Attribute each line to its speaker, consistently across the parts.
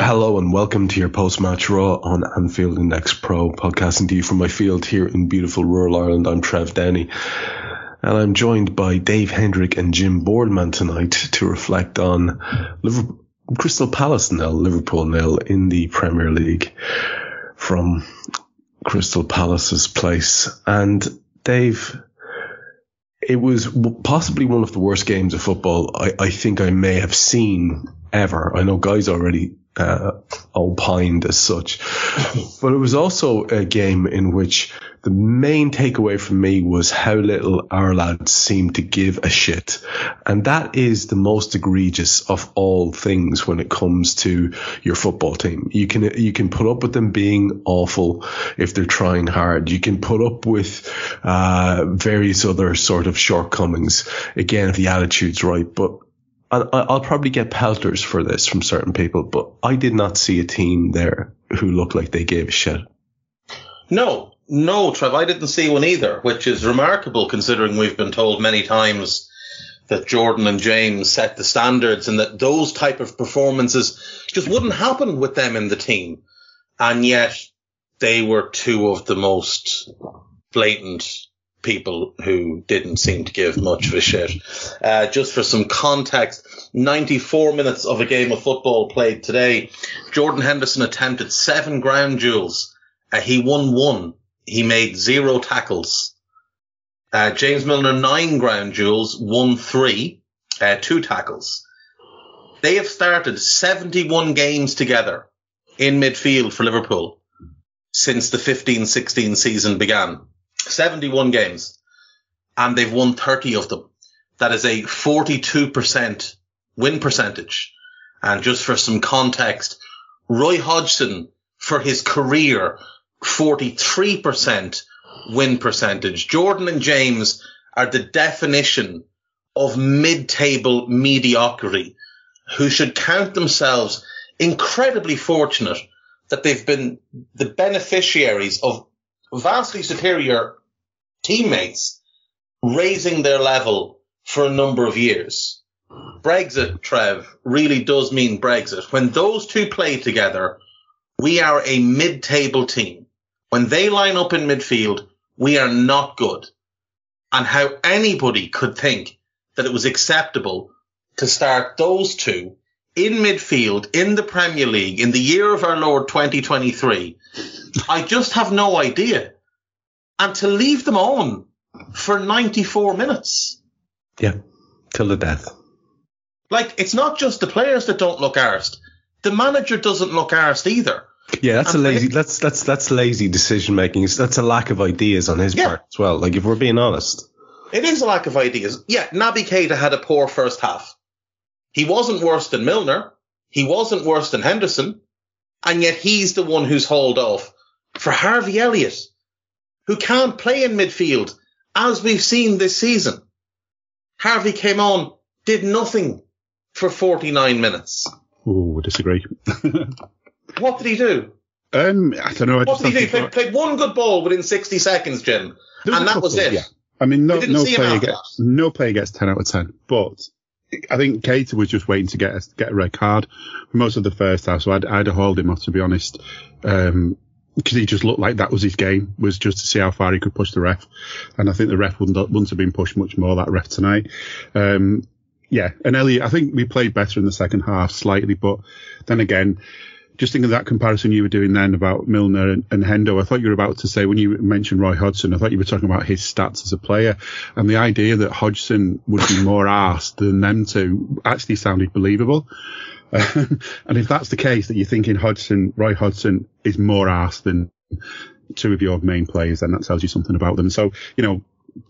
Speaker 1: Hello and welcome to your post-match Raw on Anfield Index Pro, podcasting to you from my field here in beautiful rural Ireland. I'm Trev Downey, and I'm joined by Dave Hendrick and Jim Boardman tonight to reflect on Liverpool, Crystal Palace nil, Liverpool nil in the Premier League from Crystal Palace's place. And Dave, it was possibly one of the worst games of football I, I think I may have seen ever. I know guys already uh, opined as such. but it was also a game in which the main takeaway for me was how little our lads seemed to give a shit. And that is the most egregious of all things when it comes to your football team. You can, you can put up with them being awful if they're trying hard. You can put up with, uh, various other sort of shortcomings. Again, if the attitude's right, but I'll probably get pelters for this from certain people, but I did not see a team there who looked like they gave a shit.
Speaker 2: No, no, Trev, I didn't see one either, which is remarkable considering we've been told many times that Jordan and James set the standards and that those type of performances just wouldn't happen with them in the team. And yet they were two of the most blatant people who didn't seem to give much of a shit. Uh, just for some context, 94 minutes of a game of football played today. Jordan Henderson attempted seven ground duels. Uh, he won one. He made zero tackles. Uh, James Milner, nine ground duels, won three, uh, two tackles. They have started 71 games together in midfield for Liverpool since the 15-16 season began. 71 games and they've won 30 of them. That is a 42% win percentage. And just for some context, Roy Hodgson for his career, 43% win percentage. Jordan and James are the definition of mid-table mediocrity who should count themselves incredibly fortunate that they've been the beneficiaries of vastly superior teammates raising their level for a number of years. Brexit, Trev, really does mean Brexit. When those two play together, we are a mid-table team. When they line up in midfield, we are not good. And how anybody could think that it was acceptable to start those two in midfield in the Premier League in the year of our Lord 2023, I just have no idea. And to leave them on for 94 minutes.
Speaker 1: Yeah, till the death.
Speaker 2: Like, it's not just the players that don't look arsed. The manager doesn't look arsed either.
Speaker 1: Yeah, that's and a lazy. That's that's that's lazy decision making. That's a lack of ideas on his yeah. part as well. Like if we're being honest,
Speaker 2: it is a lack of ideas. Yeah, Naby Keita had a poor first half. He wasn't worse than Milner. He wasn't worse than Henderson, and yet he's the one who's hauled off for Harvey Elliott, who can't play in midfield as we've seen this season. Harvey came on, did nothing for 49 minutes.
Speaker 3: Oh, I disagree.
Speaker 2: what did he do?
Speaker 3: Um, I don't know. I
Speaker 2: what did he do? Played, played, one good ball within 60 seconds, Jim, and that couple, was it. Yeah.
Speaker 3: I mean, no, no player gets no player gets 10 out of 10, but I think Keita was just waiting to get a, get a red card for most of the first half, so I'd, I'd have hold him off to be honest. Um, because he just looked like that was his game, was just to see how far he could push the ref. And I think the ref wouldn't, wouldn't have been pushed much more, that ref tonight. Um, yeah, and Elliot, I think we played better in the second half slightly, but then again, just thinking of that comparison you were doing then about Milner and, and, Hendo, I thought you were about to say when you mentioned Roy Hodgson, I thought you were talking about his stats as a player, and the idea that Hodgson would be more asked than them two actually sounded believable. and if that's the case, that you're thinking Hodgson, Roy Hodgson is more asked than two of your main players, then that tells you something about them. So, you know,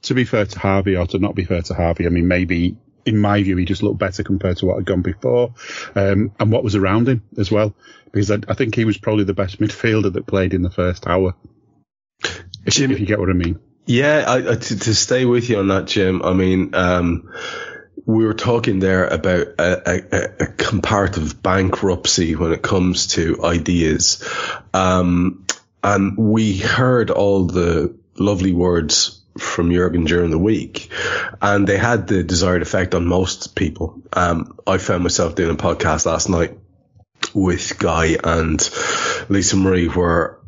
Speaker 3: to be fair to Harvey or to not be fair to Harvey, I mean, maybe in my view, he just looked better compared to what had gone before, um, and what was around him as well. Because I, I, think he was probably the best midfielder that played in the first hour. Jim, if you get what I mean.
Speaker 1: Yeah, I, I, to, to, stay with you on that, Jim. I mean, um, we were talking there about a, a, a, comparative bankruptcy when it comes to ideas, um, and we heard all the lovely words from Jurgen during the week, and they had the desired effect on most people. Um, I found myself doing a podcast last night with Guy and Lisa Marie where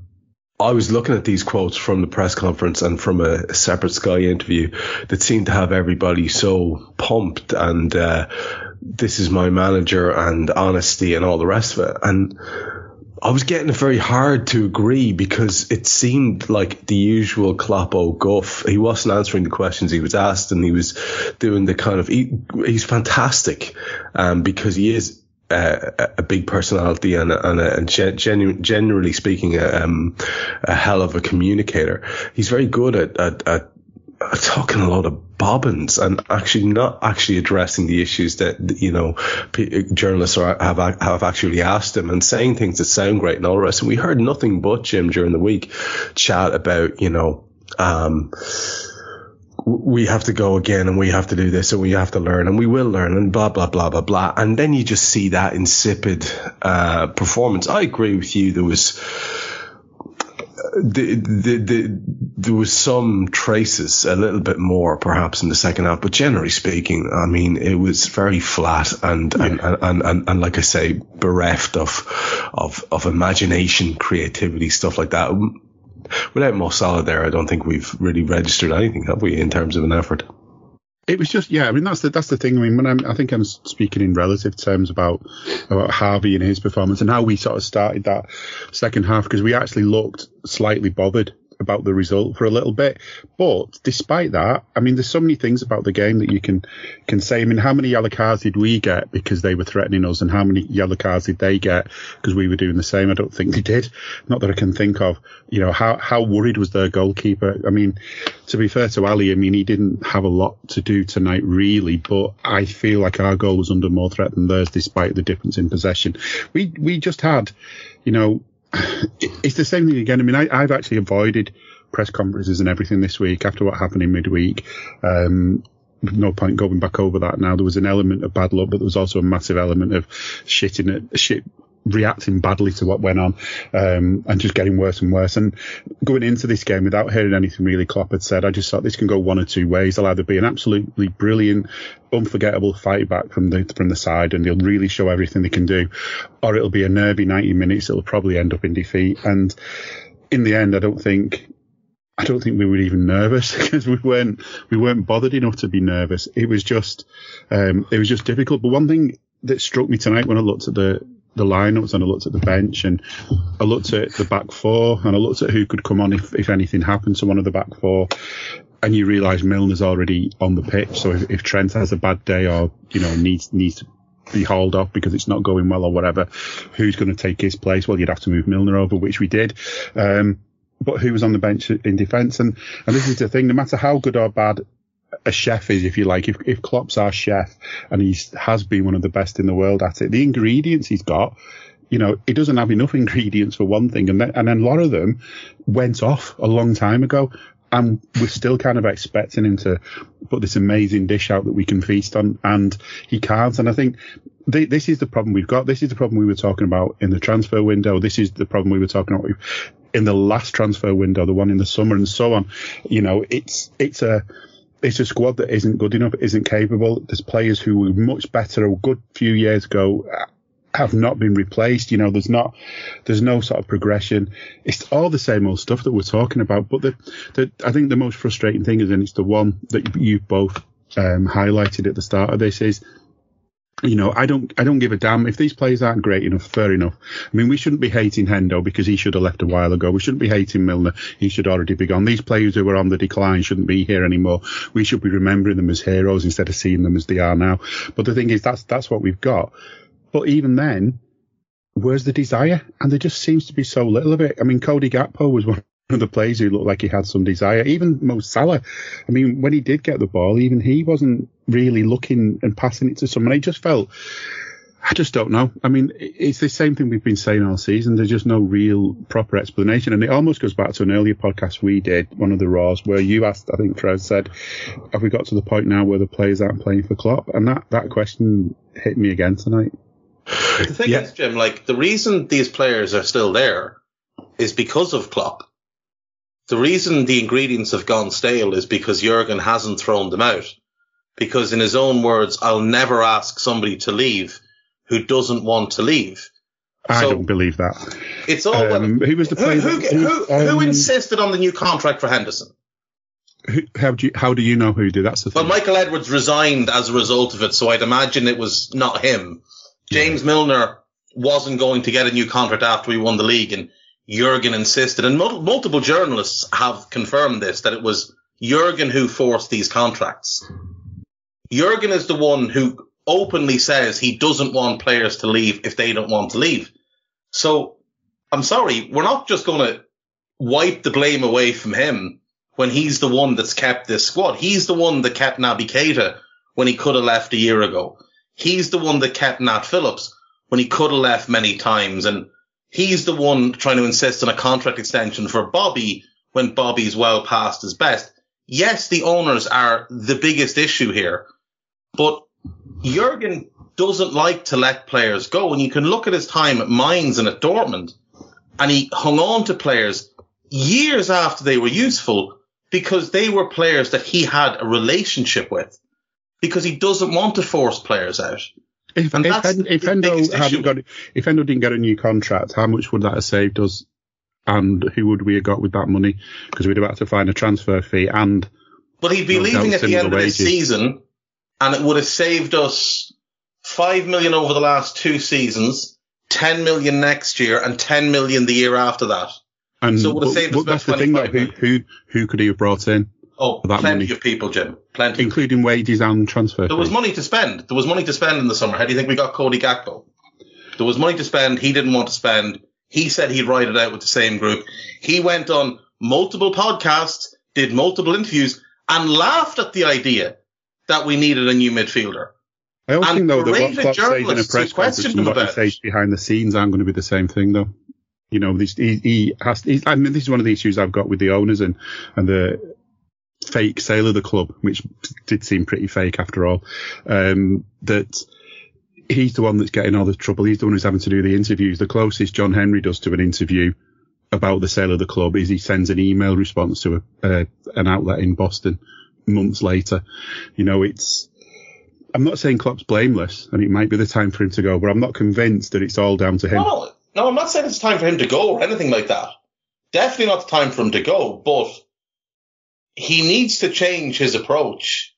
Speaker 1: I was looking at these quotes from the press conference and from a, separate Sky interview that seemed to have everybody so pumped and uh, this is my manager and honesty and all the rest of it. And I was getting it very hard to agree because it seemed like the usual Kloppo guff. He wasn't answering the questions he was asked, and he was doing the kind of he, he's fantastic um, because he is uh, a big personality and, and, and genu- generally speaking, a, um, a, hell of a communicator. He's very good at, at, at talking a lot of bobbins and actually not actually addressing the issues that you know journalists are, have have actually asked him and saying things that sound great and all the rest. And we heard nothing but Jim during the week chat about you know. Um, we have to go again and we have to do this and we have to learn and we will learn and blah blah blah blah blah and then you just see that insipid uh, performance. I agree with you. There was the, the, the, there was some traces, a little bit more perhaps in the second half, but generally speaking, I mean, it was very flat and, yeah. and, and, and, and, like I say, bereft of, of, of imagination, creativity, stuff like that. Without Mo Salah there, I don't think we've really registered anything, have we, in terms of an effort?
Speaker 3: It was just, yeah. I mean, that's the that's the thing. I mean, when I'm, I think I'm speaking in relative terms about about Harvey and his performance and how we sort of started that second half because we actually looked slightly bothered about the result for a little bit. But despite that, I mean, there's so many things about the game that you can can say. I mean, how many yellow cards did we get because they were threatening us, and how many yellow cards did they get because we were doing the same? I don't think they did. Not that I can think of. You know, how how worried was their goalkeeper? I mean, to be fair to Ali, I mean, he didn't have a lot to do tonight really, but I feel like our goal was under more threat than theirs, despite the difference in possession. We we just had, you know it's the same thing again. I mean, I, have actually avoided press conferences and everything this week after what happened in midweek. Um, no point going back over that now. There was an element of bad luck, but there was also a massive element of shitting it, shit reacting badly to what went on um, and just getting worse and worse. And going into this game without hearing anything really Klopp had said, I just thought this can go one or two ways. They'll either be an absolutely brilliant, unforgettable fight back from the from the side, and they'll really show everything they can do, or it'll be a nervy 90 minutes. It'll probably end up in defeat. And in the end, I don't think I don't think we were even nervous because we weren't we weren't bothered enough to be nervous. It was just um, it was just difficult. But one thing that struck me tonight when I looked at the the lineups and I looked at the bench and I looked at the back four and I looked at who could come on if, if anything happened to one of the back four. And you realise Milner's already on the pitch. So if, if Trent has a bad day or, you know, needs, needs to be hauled off because it's not going well or whatever, who's going to take his place? Well, you'd have to move Milner over, which we did. Um, but who was on the bench in defence? And, and this is the thing, no matter how good or bad a chef is, if you like. If, if Klopp's our chef and he has been one of the best in the world at it, the ingredients he's got, you know, he doesn't have enough ingredients for one thing. And then, and then a lot of them went off a long time ago. And we're still kind of expecting him to put this amazing dish out that we can feast on, and he can't. And I think th- this is the problem we've got. This is the problem we were talking about in the transfer window. This is the problem we were talking about in the last transfer window, the one in the summer, and so on. You know, it's it's a it's a squad that isn't good enough, isn't capable. There's players who were much better a good few years ago have not been replaced. You know, there's not, there's no sort of progression. It's all the same old stuff that we're talking about. But the, the I think the most frustrating thing is, and it's the one that you both um, highlighted at the start of this, is you know, I don't, I don't give a damn if these players aren't great enough. Fair enough. I mean, we shouldn't be hating Hendo because he should have left a while ago. We shouldn't be hating Milner. He should already be gone. These players who were on the decline shouldn't be here anymore. We should be remembering them as heroes instead of seeing them as they are now. But the thing is, that's that's what we've got. But even then, where's the desire? And there just seems to be so little of it. I mean, Cody Gakpo was one the players who looked like he had some desire. Even Mo Salah, I mean, when he did get the ball, even he wasn't really looking and passing it to someone. He just felt, I just don't know. I mean, it's the same thing we've been saying all season. There's just no real proper explanation. And it almost goes back to an earlier podcast we did, one of the Raws, where you asked, I think Trev said, have we got to the point now where the players aren't playing for Klopp? And that, that question hit me again tonight.
Speaker 2: The thing yeah. is, Jim, like the reason these players are still there is because of Klopp the reason the ingredients have gone stale is because Jurgen hasn't thrown them out. Because in his own words, I'll never ask somebody to leave who doesn't want to leave.
Speaker 3: I so don't believe that.
Speaker 2: It's all. Um,
Speaker 3: who was the player?
Speaker 2: Who, who, who, um, who, insisted on the new contract for Henderson?
Speaker 3: how do you how do you know who did? That's the
Speaker 2: thing. Well, Michael Edwards resigned as a result of it, so I'd imagine it was not him. James yeah. Milner wasn't going to get a new contract after we won the league, and Jurgen insisted, and mul- multiple journalists have confirmed this, that it was Jurgen who forced these contracts. Jurgen is the one who openly says he doesn't want players to leave if they don't want to leave. So I'm sorry, we're not just going to wipe the blame away from him when he's the one that's kept this squad. He's the one that kept Naby Keita when he could have left a year ago. He's the one that kept Nat Phillips when he could have left many times. And he's the one trying to insist on a contract extension for Bobby when Bobby's well past his best. Yes, the owners are the biggest issue here, but Jurgen doesn't like to let players go. And you can look at his time at Mainz and at Dortmund, and he hung on to players years after they were useful because they were players that he had a relationship with because he doesn't want to force players out.
Speaker 3: If, if, if Hendo hadn't got, if Hendo didn't get a new contract, how much would that have saved us? And who would we have got with that money? Because we'd have had to find a transfer fee and.
Speaker 2: But he'd be leaving at the end of the season, and it would have saved us five million over the last two seasons, ten million next year, and ten million the year after that.
Speaker 3: And so it would have saved us that's the thing, though, who, who who could he have brought in?
Speaker 2: Oh, plenty money. of people, Jim. Plenty.
Speaker 3: Including wages and transfer.
Speaker 2: There was money to spend. There was money to spend in the summer. How do you think we got Cody Gakpo? There was money to spend. He didn't want to spend. He said he'd ride it out with the same group. He went on multiple podcasts, did multiple interviews, and laughed at the idea that we needed a new midfielder.
Speaker 3: I also and think though that what Klopp says in a press conference and what he says behind the scenes aren't going to be the same thing though. You know, this, he, he has. I mean, this is one of the issues I've got with the owners and and the fake sale of the club, which did seem pretty fake after all. Um, that he's the one that's getting all the trouble. He's the one who's having to do the interviews. The closest John Henry does to an interview about the sale of the club is he sends an email response to a, uh, an outlet in Boston months later. You know, it's, I'm not saying Klopp's blameless and it might be the time for him to go, but I'm not convinced that it's all down to him.
Speaker 2: No, no, I'm not saying it's time for him to go or anything like that. Definitely not the time for him to go, but he needs to change his approach.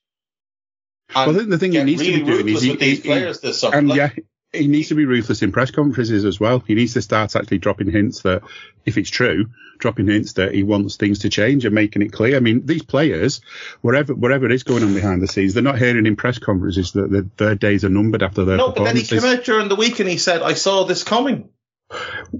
Speaker 3: Well, I think the thing he needs really to be doing is he,
Speaker 2: these he, players this summer.
Speaker 3: And like, yeah, he needs to be ruthless in press conferences as well. He needs to start actually dropping hints that, if it's true, dropping hints that he wants things to change and making it clear. I mean, these players, wherever wherever it is going on behind the scenes, they're not hearing in press conferences that their days are numbered after their
Speaker 2: no. But then he came out during the week and he said, "I saw this coming."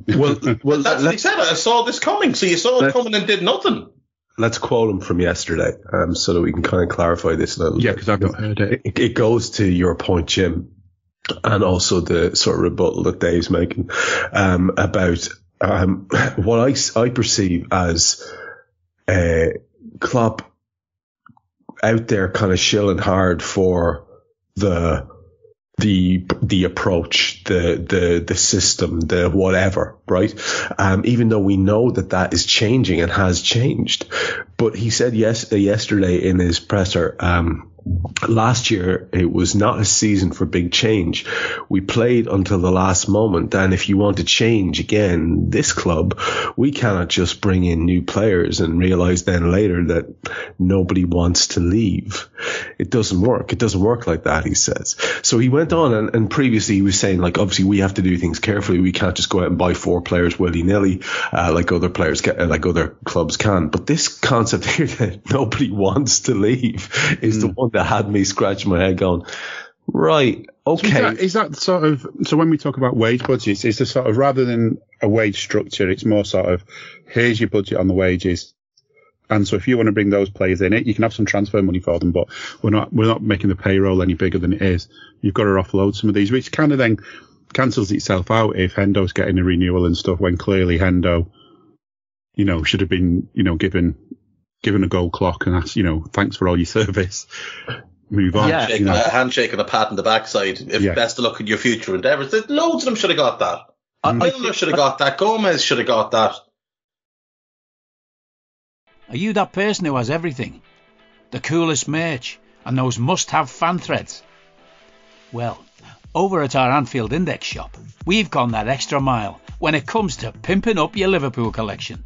Speaker 1: Well, well,
Speaker 2: that's what he said. I saw this coming. So you saw it coming and did nothing
Speaker 1: let's quote him from yesterday, um, so that we can kind of clarify this a little.
Speaker 3: Yeah, because I've not heard it.
Speaker 1: it. It goes to your point, Jim, and also the sort of rebuttal that Dave's making um, about um, what I I perceive as uh, Klopp out there kind of shilling hard for the the the approach, the the the system, the whatever, right? Um, even though we know that that is changing and has changed, but he said yes yesterday in his presser um, last year it was not a season for big change. We played until the last moment. And if you want to change again, this club, we cannot just bring in new players and realize then later that nobody wants to leave. It doesn't work. It doesn't work like that, he says. So he went on and, and previously he was saying like, obviously we have to do things carefully. We can't just go out and buy four players willy nilly, uh, like other players, can, like other clubs can. But this concept here that nobody wants to leave is mm. the one that had me scratching my head going, right, okay. So
Speaker 3: is, that, is, that sort of, so when we talk about wage budgets, it's a sort of, rather than a wage structure, it's more sort of, here's your budget on the wages. And so if you want to bring those players in, it you can have some transfer money for them, but we're not we're not making the payroll any bigger than it is. You've got to offload some of these, which kind of then cancels itself out if Hendo's getting a renewal and stuff when clearly Hendo, you know, should have been, you know, given given a gold clock and asked, you know, thanks for all your service. Move on.
Speaker 2: Yeah, you know. a handshake and a pat on the backside. If yeah. best of luck in your future endeavours. Loads of them should have got that. Mm. Milner should have got that. Gomez should have got that.
Speaker 4: Are you that person who has everything? The coolest merch and those must-have fan threads? Well, over at our Anfield Index shop, we've gone that extra mile when it comes to pimping up your Liverpool collection.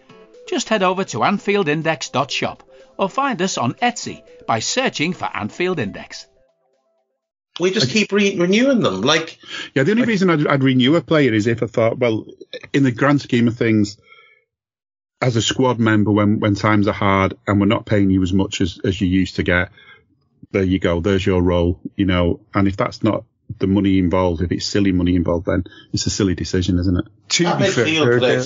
Speaker 4: just head over to AnfieldIndex.shop or find us on Etsy by searching for Anfield Index.
Speaker 2: We just keep re- renewing them. Like,
Speaker 3: yeah, the only
Speaker 2: like,
Speaker 3: reason I'd, I'd, renew a player is if I thought, well, in the grand scheme of things, as a squad member, when when times are hard and we're not paying you as much as as you used to get, there you go. There's your role, you know. And if that's not the money involved, if it's silly money involved, then it's a silly decision, isn't it?
Speaker 2: To be fair,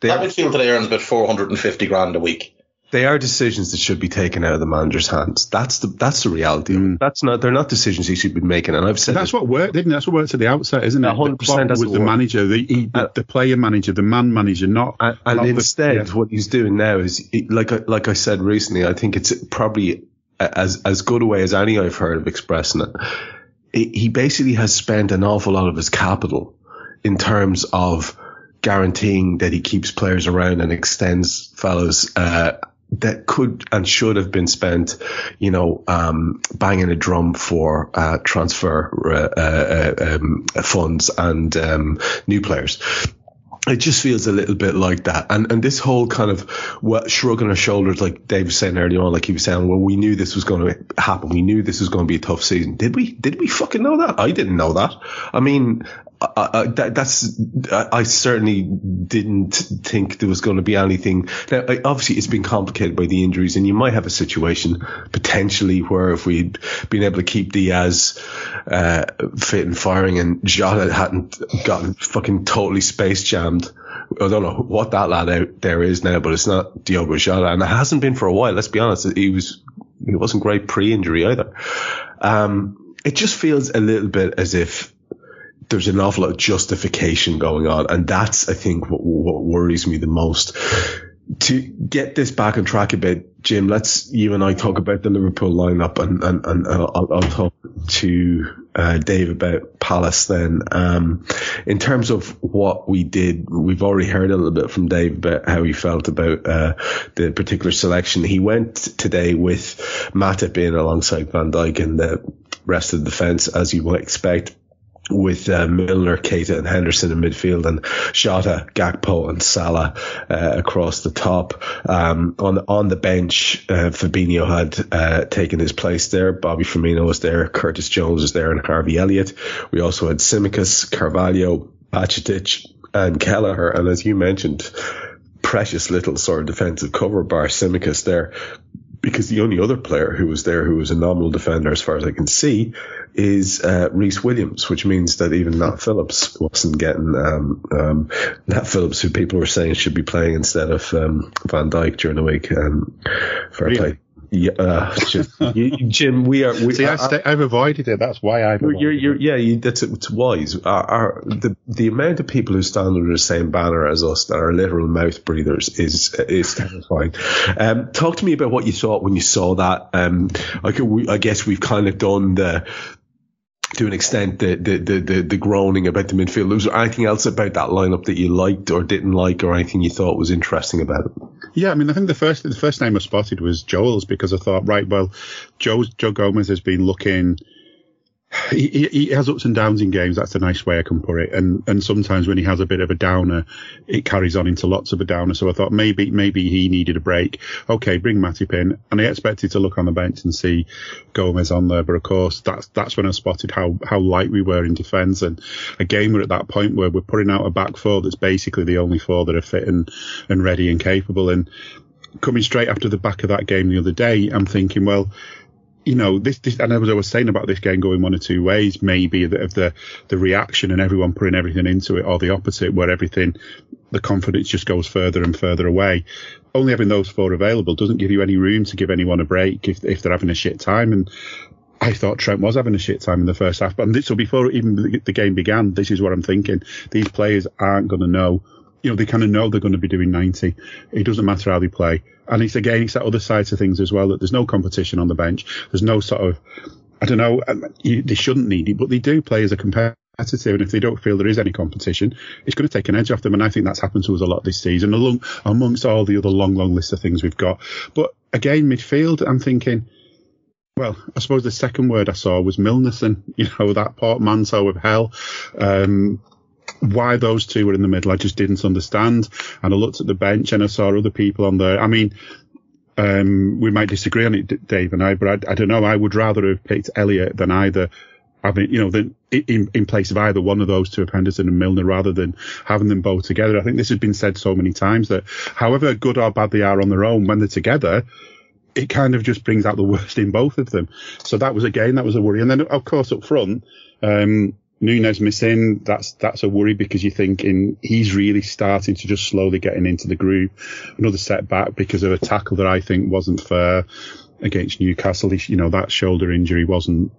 Speaker 2: they that midfield today earns about 450 grand a week.
Speaker 1: They are decisions that should be taken out of the manager's hands. That's the that's the reality. Mm. That's not they're not decisions he should be making. And I've said
Speaker 3: and that's what worked, didn't it? That's what worked at the outset, isn't it?
Speaker 1: 100 percent
Speaker 3: was the manager, the, he, uh, the player manager, the man manager, not.
Speaker 1: And, and not instead, the, yeah. what he's doing now is like like I said recently. I think it's probably as as good a way as any I've heard of expressing it. He basically has spent an awful lot of his capital in terms of guaranteeing that he keeps players around and extends fellows uh, that could and should have been spent, you know, um, banging a drum for uh, transfer uh, uh um, funds and um, new players it just feels a little bit like that. And and this whole kind of shrugging our shoulders, like Dave was saying earlier on, like he was saying, well, we knew this was going to happen. We knew this was going to be a tough season. Did we? Did we fucking know that? I didn't know that. I mean, I, I, that, that's I certainly didn't think there was going to be anything. Now, obviously, it's been complicated by the injuries, and you might have a situation potentially where if we'd been able to keep Diaz uh, fit and firing, and Jota hadn't gotten fucking totally space jammed. I don't know what that lad out there is now, but it's not Diogo Jota, and it hasn't been for a while. Let's be honest; he was he wasn't great pre-injury either. Um, it just feels a little bit as if there's an awful lot of justification going on. And that's, I think, what, what worries me the most. To get this back on track a bit, Jim, let's you and I talk about the Liverpool lineup and, and, and I'll, I'll talk to uh, Dave about Palace then. Um, in terms of what we did, we've already heard a little bit from Dave about how he felt about uh, the particular selection. He went today with Matip in alongside Van Dijk and the rest of the defence, as you would expect with uh, Milner, Keita, and Henderson in midfield, and Jota, Gakpo, and Salah uh, across the top. Um, on on the bench, uh, Fabinho had uh, taken his place there. Bobby Firmino was there. Curtis Jones was there, and Harvey Elliott. We also had Tsimikas, Carvalho, Bajcetic, and Kelleher. And as you mentioned, precious little sort of defensive cover bar Tsimikas there because the only other player who was there who was a nominal defender, as far as I can see, is uh, Rhys Williams, which means that even Nat Phillips wasn't getting um, um, Nat Phillips, who people were saying should be playing instead of um, Van Dijk during the week. Um, fair
Speaker 3: really?
Speaker 1: play. Yeah, uh, Jim, you, Jim, we are. We,
Speaker 3: See, I, have avoided it. That's why I've.
Speaker 1: You're, you're, yeah, you, that's it's wise. Our, our, the the amount of people who stand under the same banner as us that are literal mouth breathers is is terrifying. Um, talk to me about what you thought when you saw that. Um, I, could, I guess we've kind of done the to an extent the, the the the, groaning about the midfield. Was there anything else about that lineup that you liked or didn't like, or anything you thought was interesting about it?
Speaker 3: Yeah, I mean, I think the first the first name I spotted was Joel's because I thought, right, well, Joe Joe Gomez has been looking he, he, has ups and downs in games. That's a nice way I can put it. And and sometimes when he has a bit of a downer, it carries on into lots of a downer. So I thought maybe maybe he needed a break. Okay, bring Matip in, and I expected to look on the bench and see Gomez on there. But of course, that's that's when I spotted how how light we were in defence. And again, we're at that point where we're putting out a back four that's basically the only four that are fit and and ready and capable. And coming straight after the back of that game the other day, I'm thinking, well you know, this, this, and as I was saying about this game going one or two ways, maybe of the, the reaction and everyone putting everything into it, or the opposite, where everything, the confidence just goes further and further away. Only having those four available doesn't give you any room to give anyone a break if, if they're having a shit time. And I thought Trent was having a shit time in the first half. But so before even the game began, this is what I'm thinking. These players aren't going to know you know, they kind of know they're going to be doing 90. It doesn't matter how they play. And it's again, it's that other side to things as well that there's no competition on the bench. There's no sort of, I don't know, um, you, they shouldn't need it, but they do play as a competitive. And if they don't feel there is any competition, it's going to take an edge off them. And I think that's happened to us a lot this season, along, amongst all the other long, long list of things we've got. But again, midfield, I'm thinking, well, I suppose the second word I saw was Milnerson, you know, that portmanteau of hell. Um, why those two were in the middle, I just didn't understand. And I looked at the bench and I saw other people on there. I mean, um, we might disagree on it, Dave and I, but I, I, don't know. I would rather have picked Elliot than either. I mean, you know, in, in place of either one of those two, of Henderson and Milner, rather than having them both together. I think this has been said so many times that however good or bad they are on their own, when they're together, it kind of just brings out the worst in both of them. So that was again, that was a worry. And then of course up front, um, Nunez missing, that's that's a worry because you're thinking he's really starting to just slowly getting into the groove. Another setback because of a tackle that I think wasn't fair against Newcastle. You know that shoulder injury wasn't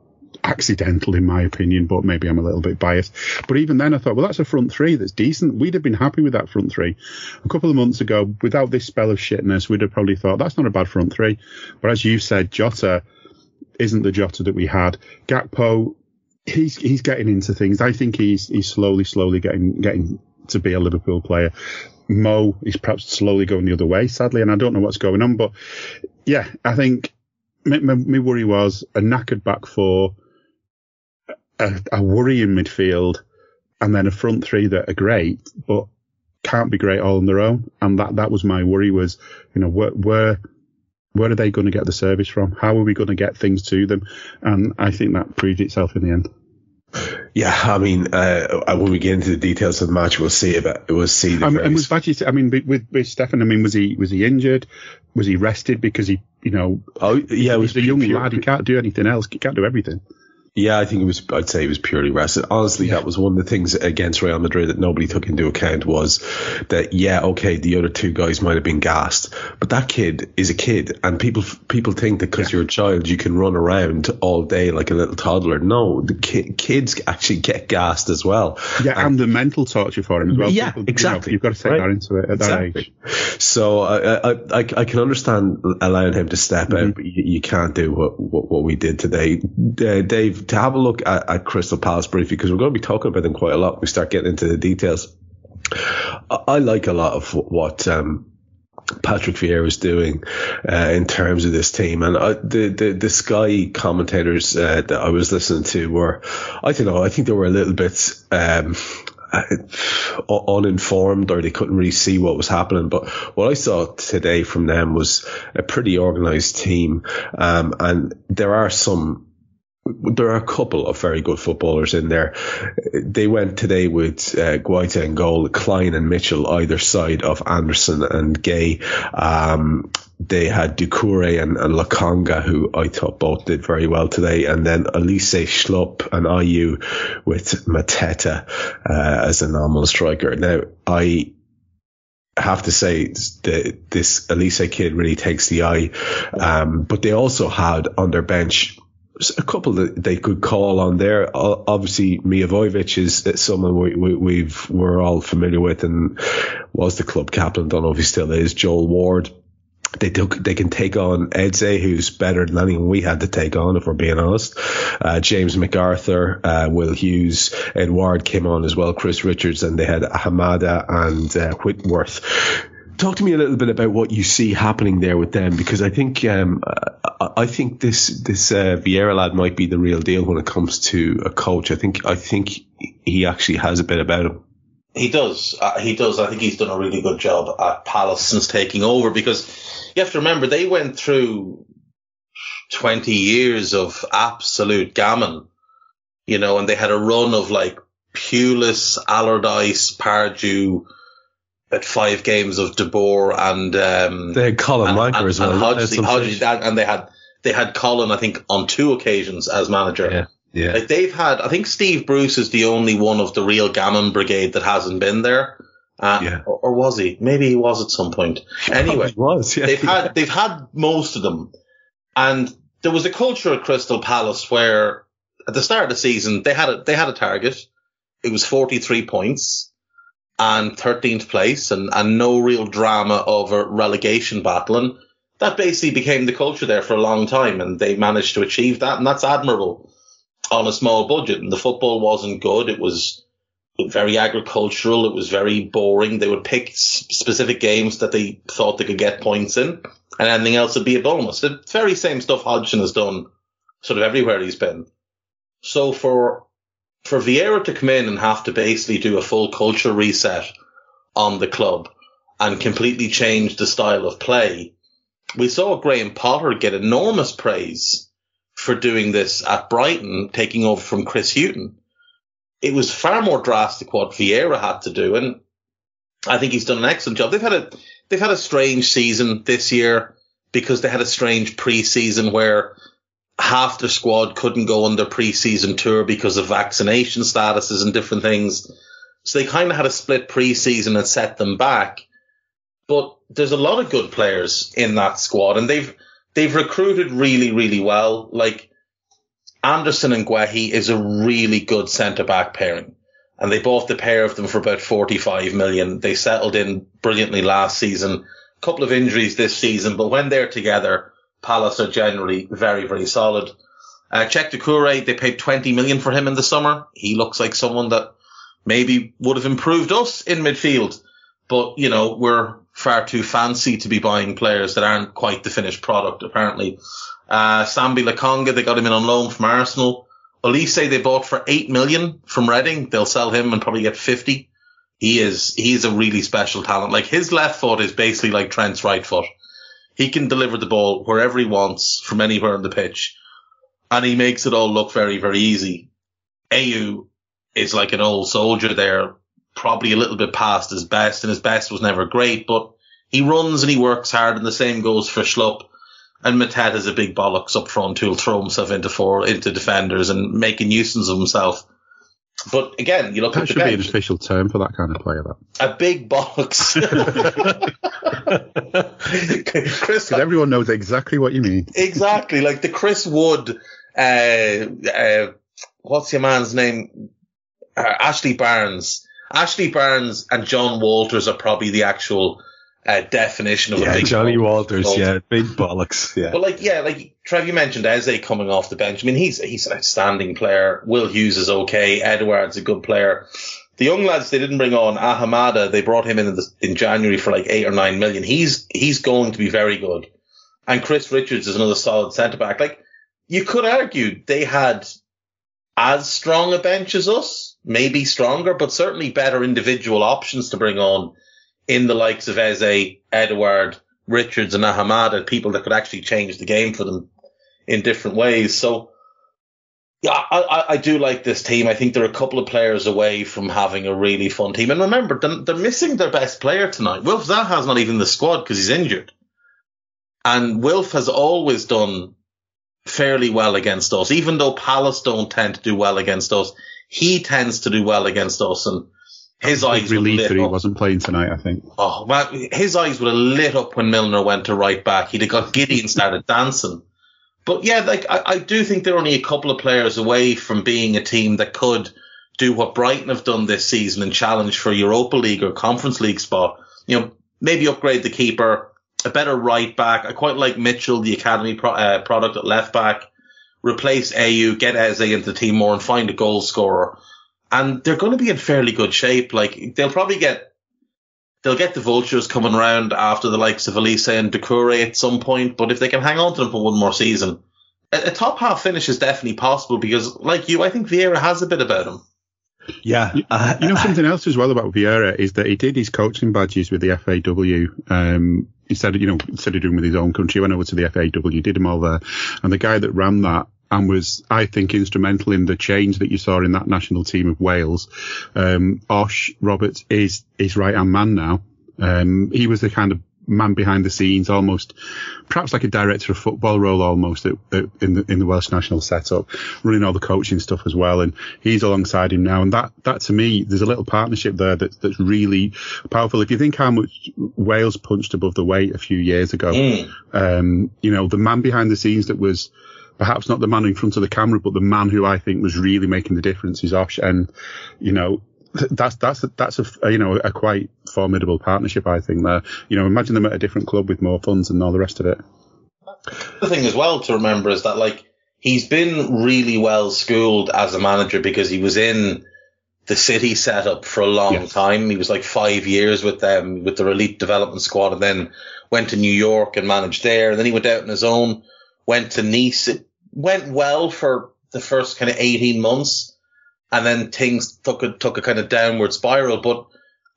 Speaker 3: accidental in my opinion, but maybe I'm a little bit biased. But even then I thought, well, that's a front three that's decent. We'd have been happy with that front three. A couple of months ago, without this spell of shitness, we'd have probably thought that's not a bad front three. But as you said, Jota isn't the Jota that we had. Gakpo he's he's getting into things. I think he's he's slowly, slowly getting getting to be a Liverpool player. Mo is perhaps slowly going the other way, sadly, and I don't know what's going on. But yeah, I think my, my, my worry was a knackered back four, a, a worry in midfield, and then a front three that are great, but can't be great all on their own. And that that was my worry was, you know, where where where are they going to get the service from? How are we going to get things to them? And I think that proved itself in the end.
Speaker 1: Yeah, I mean, uh, when we get into the details of the match, we'll see about we'll see. The
Speaker 3: um, and was Badgie, I mean, with with Stefan, I mean, was he was he injured? Was he rested because he, you know,
Speaker 1: oh yeah,
Speaker 3: he's was a young lad. He can't do anything else. He can't do everything.
Speaker 1: Yeah, I think it was. I'd say it was purely rested. Honestly, yeah. that was one of the things against Real Madrid that nobody took into account was that yeah, okay, the other two guys might have been gassed, but that kid is a kid, and people people think that because yeah. you're a child you can run around all day like a little toddler. No, the ki- kids actually get gassed as well.
Speaker 3: Yeah, and, and, the mental torture for him as well.
Speaker 1: Yeah, people, exactly.
Speaker 3: You have got to take right. that into it at exactly. that age.
Speaker 1: So I, I I can understand allowing him to step mm-hmm. out, but you, you, can't do what, what, what we did today, uh, Dave to have a look at, at Crystal Palace briefly because we're going to be talking about them quite a lot. We start getting into the details. I, I like a lot of what um, Patrick Vieira is doing uh, in terms of this team, and the, the the Sky commentators uh, that I was listening to were, I don't know, I think they were a little bit. Um, uh, uninformed or they couldn't really see what was happening. But what I saw today from them was a pretty organized team. Um, and there are some there are a couple of very good footballers in there. They went today with uh, Guaita and goal, Clyne and Mitchell either side of Anderson and Guehi. Um, they had Doucouré and, and Lokonga, who I thought both did very well today, and then Olise Schlupp and Ayew with Mateta uh, as a normal striker. Now, I have to say that this Olise kid really takes the eye. Um, but they also had on their bench a couple that they could call on there. Obviously, Mijovic is someone we, we, we've we're all familiar with and was the club captain. Don't know if he still is. Joel Ward. They took, they can take on Eze, who's better than anyone we had to take on, if we're being honest. Uh, James McArthur, uh, Will Hughes, Edouard came on as well, Chris Richards, and they had Hamada and uh, Whitworth talk to me a little bit about what you see happening there with them because I think um, I think this this uh, Vieira lad might be the real deal when it comes to a coach. I think I think he actually has a bit about him.
Speaker 2: He does. Uh, he does. I think he's done a really good job at Palace since taking over because you have to remember they went through 20 years of absolute gammon, you know, and they had a run of like Pulis, Allardyce, Pardew, at five games of De Boer and um,
Speaker 1: they had Colin Wanker as well. And,
Speaker 2: Hodgson, Hodgson, and they had they had Colin, I think, on two occasions as manager.
Speaker 1: Yeah. Yeah.
Speaker 2: Like they've had, I think Steve Bruce is the only one of the real Gammon Brigade that hasn't been there. Uh, yeah. Or, or, was he? Maybe he was at some point. Anyway,
Speaker 1: was. Yeah.
Speaker 2: They've had they've had most of them, and there was a culture at Crystal Palace where at the start of the season they had a they had a target. It was forty three points and 13th place and, and no real drama over relegation battle. And that basically became the culture there for a long time and they managed to achieve that. And that's admirable on a small budget. And the football wasn't good. It was very agricultural. It was very boring. They would pick specific games that they thought they could get points in and anything else would be a bonus. The very same stuff Hodgson has done sort of everywhere he's been. So for for Vieira to come in and have to basically do a full culture reset on the club and completely change the style of play, we saw Graham Potter get enormous praise for doing this at Brighton, taking over from Chris Hughton. It was far more drastic what Vieira had to do, and I think he's done an excellent job. They've had a they've had a strange season this year because they had a strange preseason where half the squad couldn't go on their preseason tour because of vaccination statuses and different things. So they kind of had a split preseason and set them back. But there's a lot of good players in that squad and they've, they've recruited really, really well. Like Anderson and Guehi is a really good centre back pairing. And they bought the pair of them for about 45 million. They settled in brilliantly last season. A couple of injuries this season, but when they're together, Palace are generally very, very solid. Uh, Cheick Doucouré, they paid 20 million for him in the summer. He looks like someone that maybe would have improved us in midfield. But, you know, we're far too fancy to be buying players that aren't quite the finished product, apparently. Uh, Sambi Lokonga, they got him in on loan from Arsenal. Olise, they bought for 8 million from Reading. They'll sell him and probably get 50. He is, he's a really special talent. Like his left foot is basically like Trent's right foot. He can deliver the ball wherever he wants from anywhere on the pitch. And he makes it all look very, very easy. Ayew is like an old soldier there, probably a little bit past his best, and his best was never great, but he runs and he works hard, and the same goes for Schlupp. And Mateta is a big bollocks up front who'll throw himself into four, into defenders and make a nuisance of himself. But again, you look
Speaker 3: that
Speaker 2: at
Speaker 3: should be an official term for that kind of player. That
Speaker 2: a big box.
Speaker 3: Chris, everyone knows exactly what you mean.
Speaker 2: Exactly, like the Chris Wood. Uh, uh, what's your man's name? Uh, Ashley Barnes. Ashley Barnes and John Walters are probably the actual uh, definition of
Speaker 1: yeah,
Speaker 2: a big
Speaker 1: Johnny Walters, yeah, big bollocks, yeah.
Speaker 2: But like, yeah, like Trev, you mentioned Eze coming off the bench. I mean, he's he's an outstanding player. Will Hughes is okay. Edouard's a good player. The young lads they didn't bring on Ahamada. They brought him in in, the, in January for like eight or nine million. He's he's going to be very good. And Chris Richards is another solid centre back. Like you could argue they had as strong a bench as us, maybe stronger, but certainly better individual options to bring on in the likes of Eze, Edouard, Richards and Ahamada, people that could actually change the game for them in different ways. So, yeah, I, I, do like this team. I think they're a couple of players away from having a really fun team. And remember, they're, they're missing their best player tonight. Wilf Zaha's not even in the squad because he's injured. And Wilf has always done fairly well against us, even though Palace don't tend to do well against us. He tends to do well against us. And his eyes
Speaker 3: relief
Speaker 2: that
Speaker 3: he up. wasn't playing tonight. I think.
Speaker 2: Oh, well, his eyes would have lit up when Milner went to right back. He'd have got giddy and started dancing. But yeah, like I, I do think they're only a couple of players away from being a team that could do what Brighton have done this season and challenge for Europa League or Conference League spot. You know, maybe upgrade the keeper, a better right back. I quite like Mitchell, the academy pro, uh, product at left back. Replace Ayew, get Eze into the team more, and find a goal scorer. And they're going to be in fairly good shape. Like they'll probably get they'll get the vultures coming around after the likes of Olise and Doucouré at some point. But if they can hang on to them for one more season, a, a top half finish is definitely possible because, like you, I think Vieira has a bit about him.
Speaker 1: Yeah.
Speaker 3: Uh, you know, something else as well about Vieira is that he did his coaching badges with the FAW. Um, instead of, you know, instead of doing with his own country, he went over to the FAW, did them all there. And the guy that ran that and was, I think, instrumental in the change that you saw in that national team of Wales. Um, Osh Roberts is his right hand man now. Um, he was the kind of man behind the scenes, almost perhaps like a director of football role almost at, at, in the in the Welsh national setup, running all the coaching stuff as well. And he's alongside him now, and that that to me, there's a little partnership there that, that's really powerful. If you think how much Wales punched above the weight a few years ago, mm. um, you know, the man behind the scenes that was perhaps not the man in front of the camera, but the man who I think was really making the difference is Osh. And, you know, that's, that's, that's a, you know, a quite formidable partnership, I think there. You know, imagine them at a different club with more funds and all the rest of it.
Speaker 2: The thing as well to remember is that like, he's been really well schooled as a manager because he was in the city setup for a long yes. time. He was like five years with them, with their elite development squad and then went to New York and managed there. And then he went out on his own, went to Nice. It went well for the first kind of 18 months and then things took a, took a kind of downward spiral. But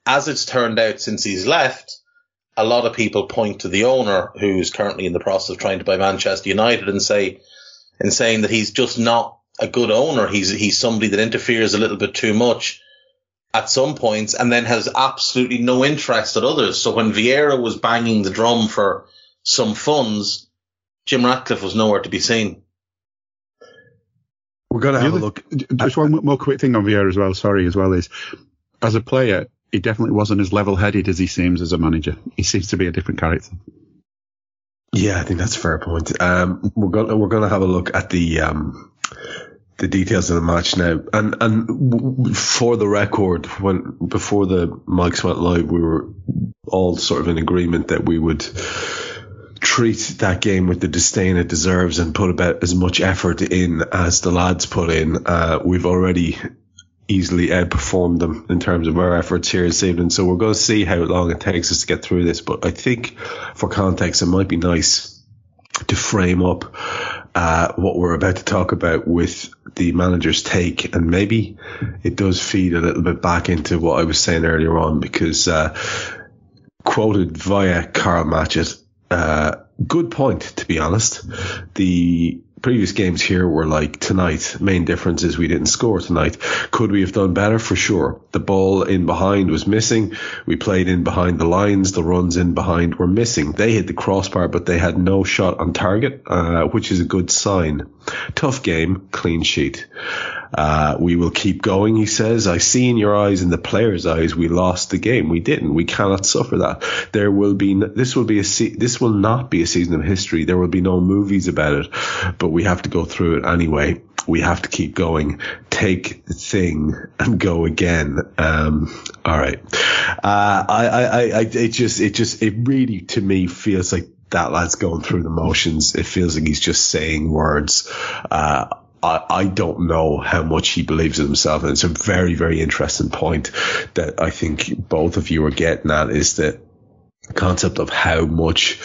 Speaker 2: as it's turned out since he's left, a lot of people point to the owner who's currently in the process of trying to buy Manchester United and say, and saying that he's just not a good owner. He's, he's somebody that interferes a little bit too much at some points and then has absolutely no interest at others. So when Vieira was banging the drum for some funds, Jim Ratcliffe was nowhere to be seen.
Speaker 3: We're going to have a look. Just one more quick thing on Vieira as well. Sorry, as well is as a player, he definitely wasn't as level-headed as he seems as a manager. He seems to be a different character.
Speaker 1: Yeah, I think that's a fair point. Um, we're going to, we're going to have a look at the um, the details of the match now. And and for the record, when before the mics went live, we were all sort of in agreement that we would treat that game with the disdain it deserves and put about as much effort in as the lads put in. Uh, we've already easily outperformed them in terms of our efforts here this evening. So we're going to see how long it takes us to get through this. But I think for context, it might be nice to frame up uh, what we're about to talk about with the manager's take, and maybe it does feed a little bit back into what I was saying earlier on, because uh, quoted via Karl Matchett, uh, good point, to be honest. The previous games here were like tonight. Main difference is we didn't score tonight. Could we have done better? For sure. The ball in behind was missing. We played in behind the lines. The runs in behind were missing. They hit the crossbar, but they had no shot on target, uh, which is a good sign. Tough game, clean sheet. Uh, we will keep going, he says. I see in your eyes, in the players' eyes, we lost the game. We didn't. We cannot suffer that. There will be, this will be a, se- this will not be a season of history. There will be no movies about it, but we have to go through it anyway. We have to keep going. Take the thing and go again. Um, all right. Uh, I, I, I, it just, it just, it really to me feels like that lad's going through the motions. It feels like he's just saying words. Uh, I, I don't know how much he believes in himself. And it's a very, very interesting point that I think both of you are getting at is the concept of how much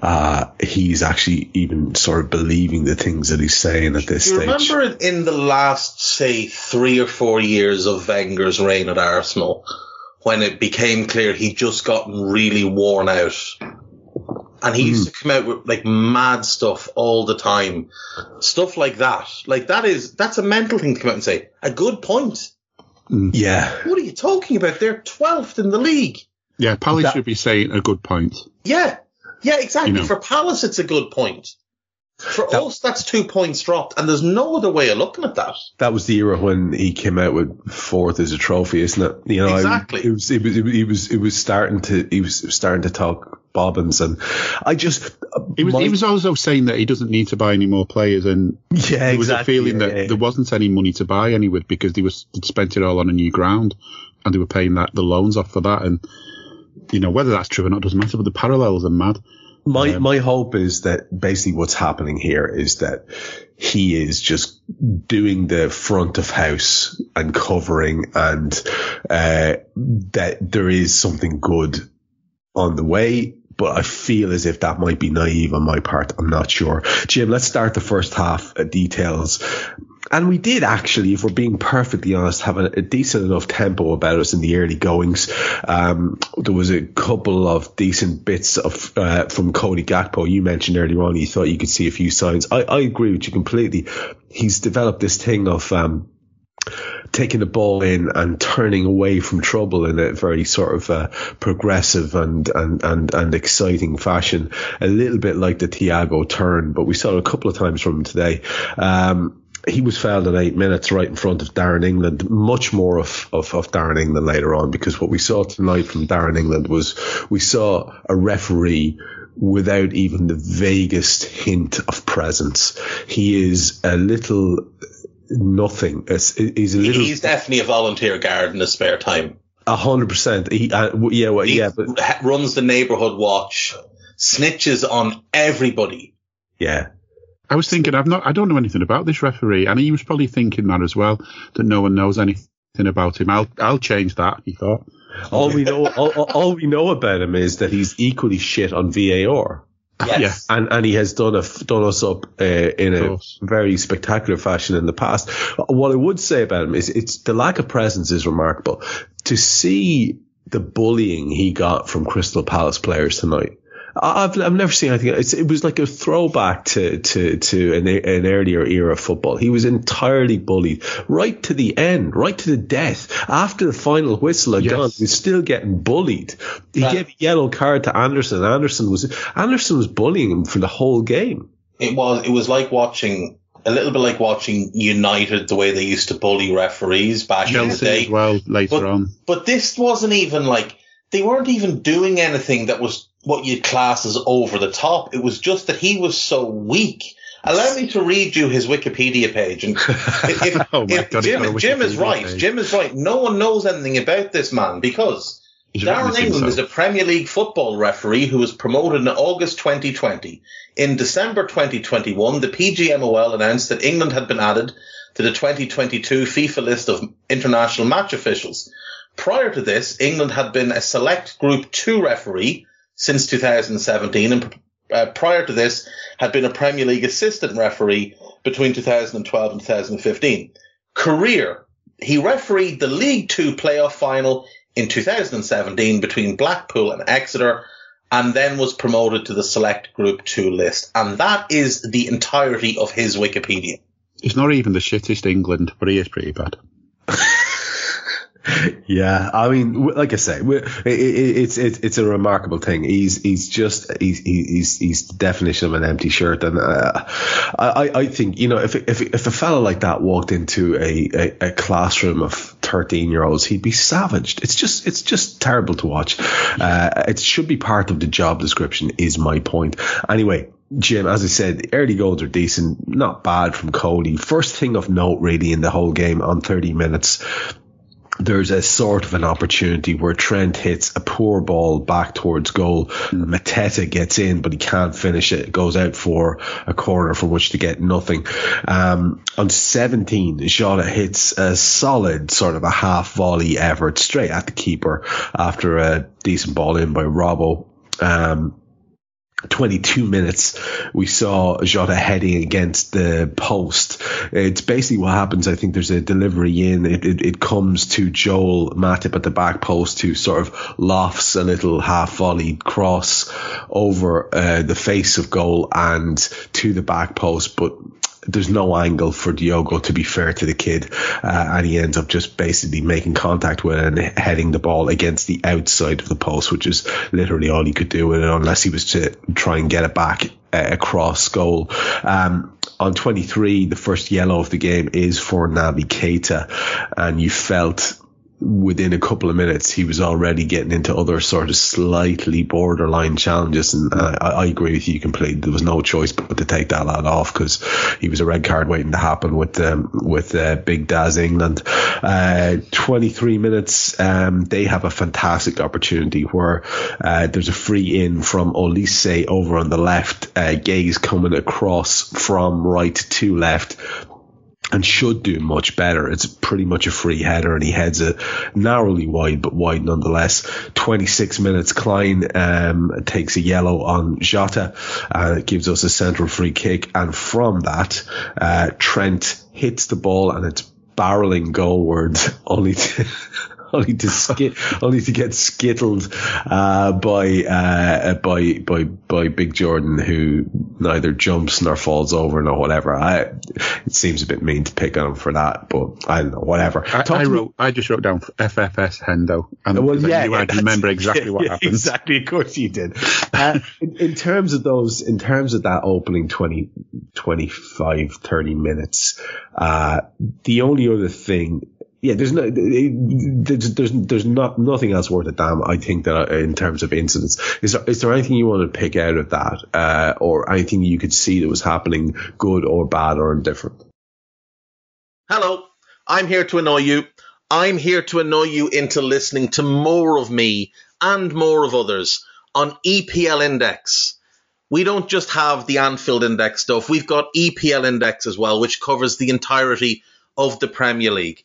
Speaker 1: uh, he's actually even sort of believing the things that he's saying at this
Speaker 2: you
Speaker 1: stage.
Speaker 2: Remember in the last, say, three or four years of Wenger's reign at Arsenal, when it became clear he'd just gotten really worn out and he used mm. to come out with like mad stuff all the time. Stuff like that. Like that is, that's a mental thing to come out and say. A good point.
Speaker 1: Mm. Yeah.
Speaker 2: What are you talking about? They're 12th in the league.
Speaker 3: Yeah, Palace that, should be saying a good point.
Speaker 2: Yeah. Yeah, exactly. You know. For Palace, it's a good point. For that, us, that's two points dropped, and there's no other way of looking at that.
Speaker 1: That was the era when he came out with fourth as a trophy, isn't it?
Speaker 2: You know, exactly.
Speaker 1: it was, it was, it was, it was starting to, he was starting to talk bobbins, and I just.
Speaker 3: He was, my, he was also saying that he doesn't need to buy any more players, and
Speaker 1: yeah,
Speaker 3: there was
Speaker 1: exactly,
Speaker 3: a feeling
Speaker 1: yeah,
Speaker 3: that
Speaker 1: yeah.
Speaker 3: there wasn't any money to buy any with because they was they'd spent it all on a new ground, and they were paying that the loans off for that, and you know whether that's true or not doesn't matter, but the parallels are mad.
Speaker 1: My um, my hope is that basically what's happening here is that he is just doing the front of house and covering, and uh, that there is something good on the way. But I feel as if that might be naive on my part. I'm not sure. Jim, let's start the first half uh, details. And we did actually, if we're being perfectly honest, have a, a decent enough tempo about us in the early goings. Um, there was a couple of decent bits of uh, from Cody Gakpo. You mentioned earlier on, you thought you could see a few signs. I, I agree with you completely. He's developed this thing of um, taking the ball in and turning away from trouble in a very sort of uh, progressive and, and, and, and exciting fashion. A little bit like the Thiago turn, but we saw it a couple of times from him today. Um, he was fouled in eight minutes right in front of Darren England. Much more of, of, of, Darren England later on because what we saw tonight from Darren England was we saw a referee without even the vaguest hint of presence. He is a little nothing. He's a little.
Speaker 2: He's definitely a volunteer guard in his spare time.
Speaker 1: A hundred percent. He, uh, yeah, well,
Speaker 2: he
Speaker 1: yeah, but
Speaker 2: runs the neighborhood watch, snitches on everybody.
Speaker 1: Yeah.
Speaker 3: I was thinking, I've not, I don't know anything about this referee, and he was probably thinking that as well, that no one knows anything about him. I'll, I'll change that. He thought.
Speaker 1: All we know, all, all we know about him is that he's equally shit on VAR.
Speaker 2: Yes.
Speaker 1: Yeah. And and he has done a done us up uh, in a very spectacular fashion in the past. What I would say about him is it's the lack of presence is remarkable. To see the bullying he got from Crystal Palace players tonight I've I've never seen anything. It's, it was like a throwback to to to an, an earlier era of football. He was entirely bullied right to the end, right to the death. After the final whistle had yes. gone, he was still getting bullied. He gave a yellow card to Andersen. Andersen was Andersen was bullying him for the whole game.
Speaker 2: It was it was like watching a little bit like watching United the way they used to bully referees back
Speaker 3: Chelsea
Speaker 2: in the day.
Speaker 3: As well later
Speaker 2: but,
Speaker 3: on,
Speaker 2: but this wasn't even like they weren't even doing anything that was what you'd class as over the top. It was just that he was so weak. Allow me to read you his Wikipedia page. And if, if,
Speaker 3: oh
Speaker 2: if
Speaker 3: God,
Speaker 2: Jim, Jim is right,
Speaker 3: page.
Speaker 2: Jim is right. No one knows anything about this man because Darren England is a Premier League football referee who was promoted in August 2020. In December 2021, the PGMOL announced that England had been added to the 2022 FIFA list of international match officials. Prior to this, England had been a select Group 2 referee since 2017 and uh, prior to this had been a Premier League assistant referee between 2012 and 2015. Career. He refereed the League Two playoff final in 2017 between Blackpool and Exeter and then was promoted to the select group 2 list. And that is the entirety of his Wikipedia.
Speaker 3: He's not even the shittest England, but he is pretty bad.
Speaker 1: yeah, I mean, like I say, it's it's it's a remarkable thing. He's he's just he's he's he's the definition of an empty shirt, and uh, I I think you know if if if a fella like that walked into a, a, a classroom of thirteen year olds, he'd be savaged. It's just it's just terrible to watch. Uh, it should be part of the job description. Is my point. Anyway, Jim, as I said, early goals are decent, not bad from Cody. First thing of note, really, in the whole game on 30 minutes, there's a sort of an opportunity where Trent hits a poor ball back towards goal. Mm. Mateta gets in, but he can't finish it. it. Goes out for a corner from which to get nothing. Um, on 17, Jota hits a solid sort of a half volley effort straight at the keeper after a decent ball in by Robbo. Um, 22 minutes, we saw Jota heading against the post. It's basically what happens. I think there's a delivery in. It, it, it comes to Joel Matip at the back post who sort of lofts a little half volleyed cross over uh, the face of goal and to the back post. But there's no angle for Diogo to be fair to the kid, uh, and he ends up just basically making contact with it and heading the ball against the outside of the post, which is literally all he could do with it, unless he was to try and get it back uh, across goal. Um, on 23, the first yellow of the game is for Naby Keita, and you felt within a couple of minutes, he was already getting into other sort of slightly borderline challenges. And uh, I, I, agree with you completely. There was no choice but to take that lad off because he was a red card waiting to happen with um, with uh, Big Daz England. Uh, 23 minutes, um, they have a fantastic opportunity where uh, there's a free in from Olise over on the left. Uh, Guehi coming across from right to left and should do much better. It's pretty much a free header and he heads it narrowly wide, but wide nonetheless. 26 minutes, Clyne um, takes a yellow on Jota and it gives us a central free kick. And from that, uh, Trent hits the ball and it's barreling goalward only to only to skit, only to get skittled uh, by uh, by by by Big Jordan, who neither jumps nor falls over nor whatever. I it seems a bit mean to pick on him for that, but I don't know, whatever.
Speaker 3: I, I wrote, I just wrote down FFS Hendo, and well, yeah, I remember exactly what happened.
Speaker 1: Exactly, of course you did. Uh, in, in, terms of those, in terms of that opening 20, 25, 30 minutes, uh, the only other thing yeah, there's no, there's, there's, there's not nothing else worth a damn. I think that in terms of incidents, is there, is there anything you want to pick out of that, uh, or anything you could see that was happening, good or bad or indifferent?
Speaker 2: Hello, I'm here to annoy you. I'm here to annoy you into listening to more of me and more of others on EPL Index. We don't just have the Anfield Index stuff. We've got EPL Index as well, which covers the entirety of the Premier League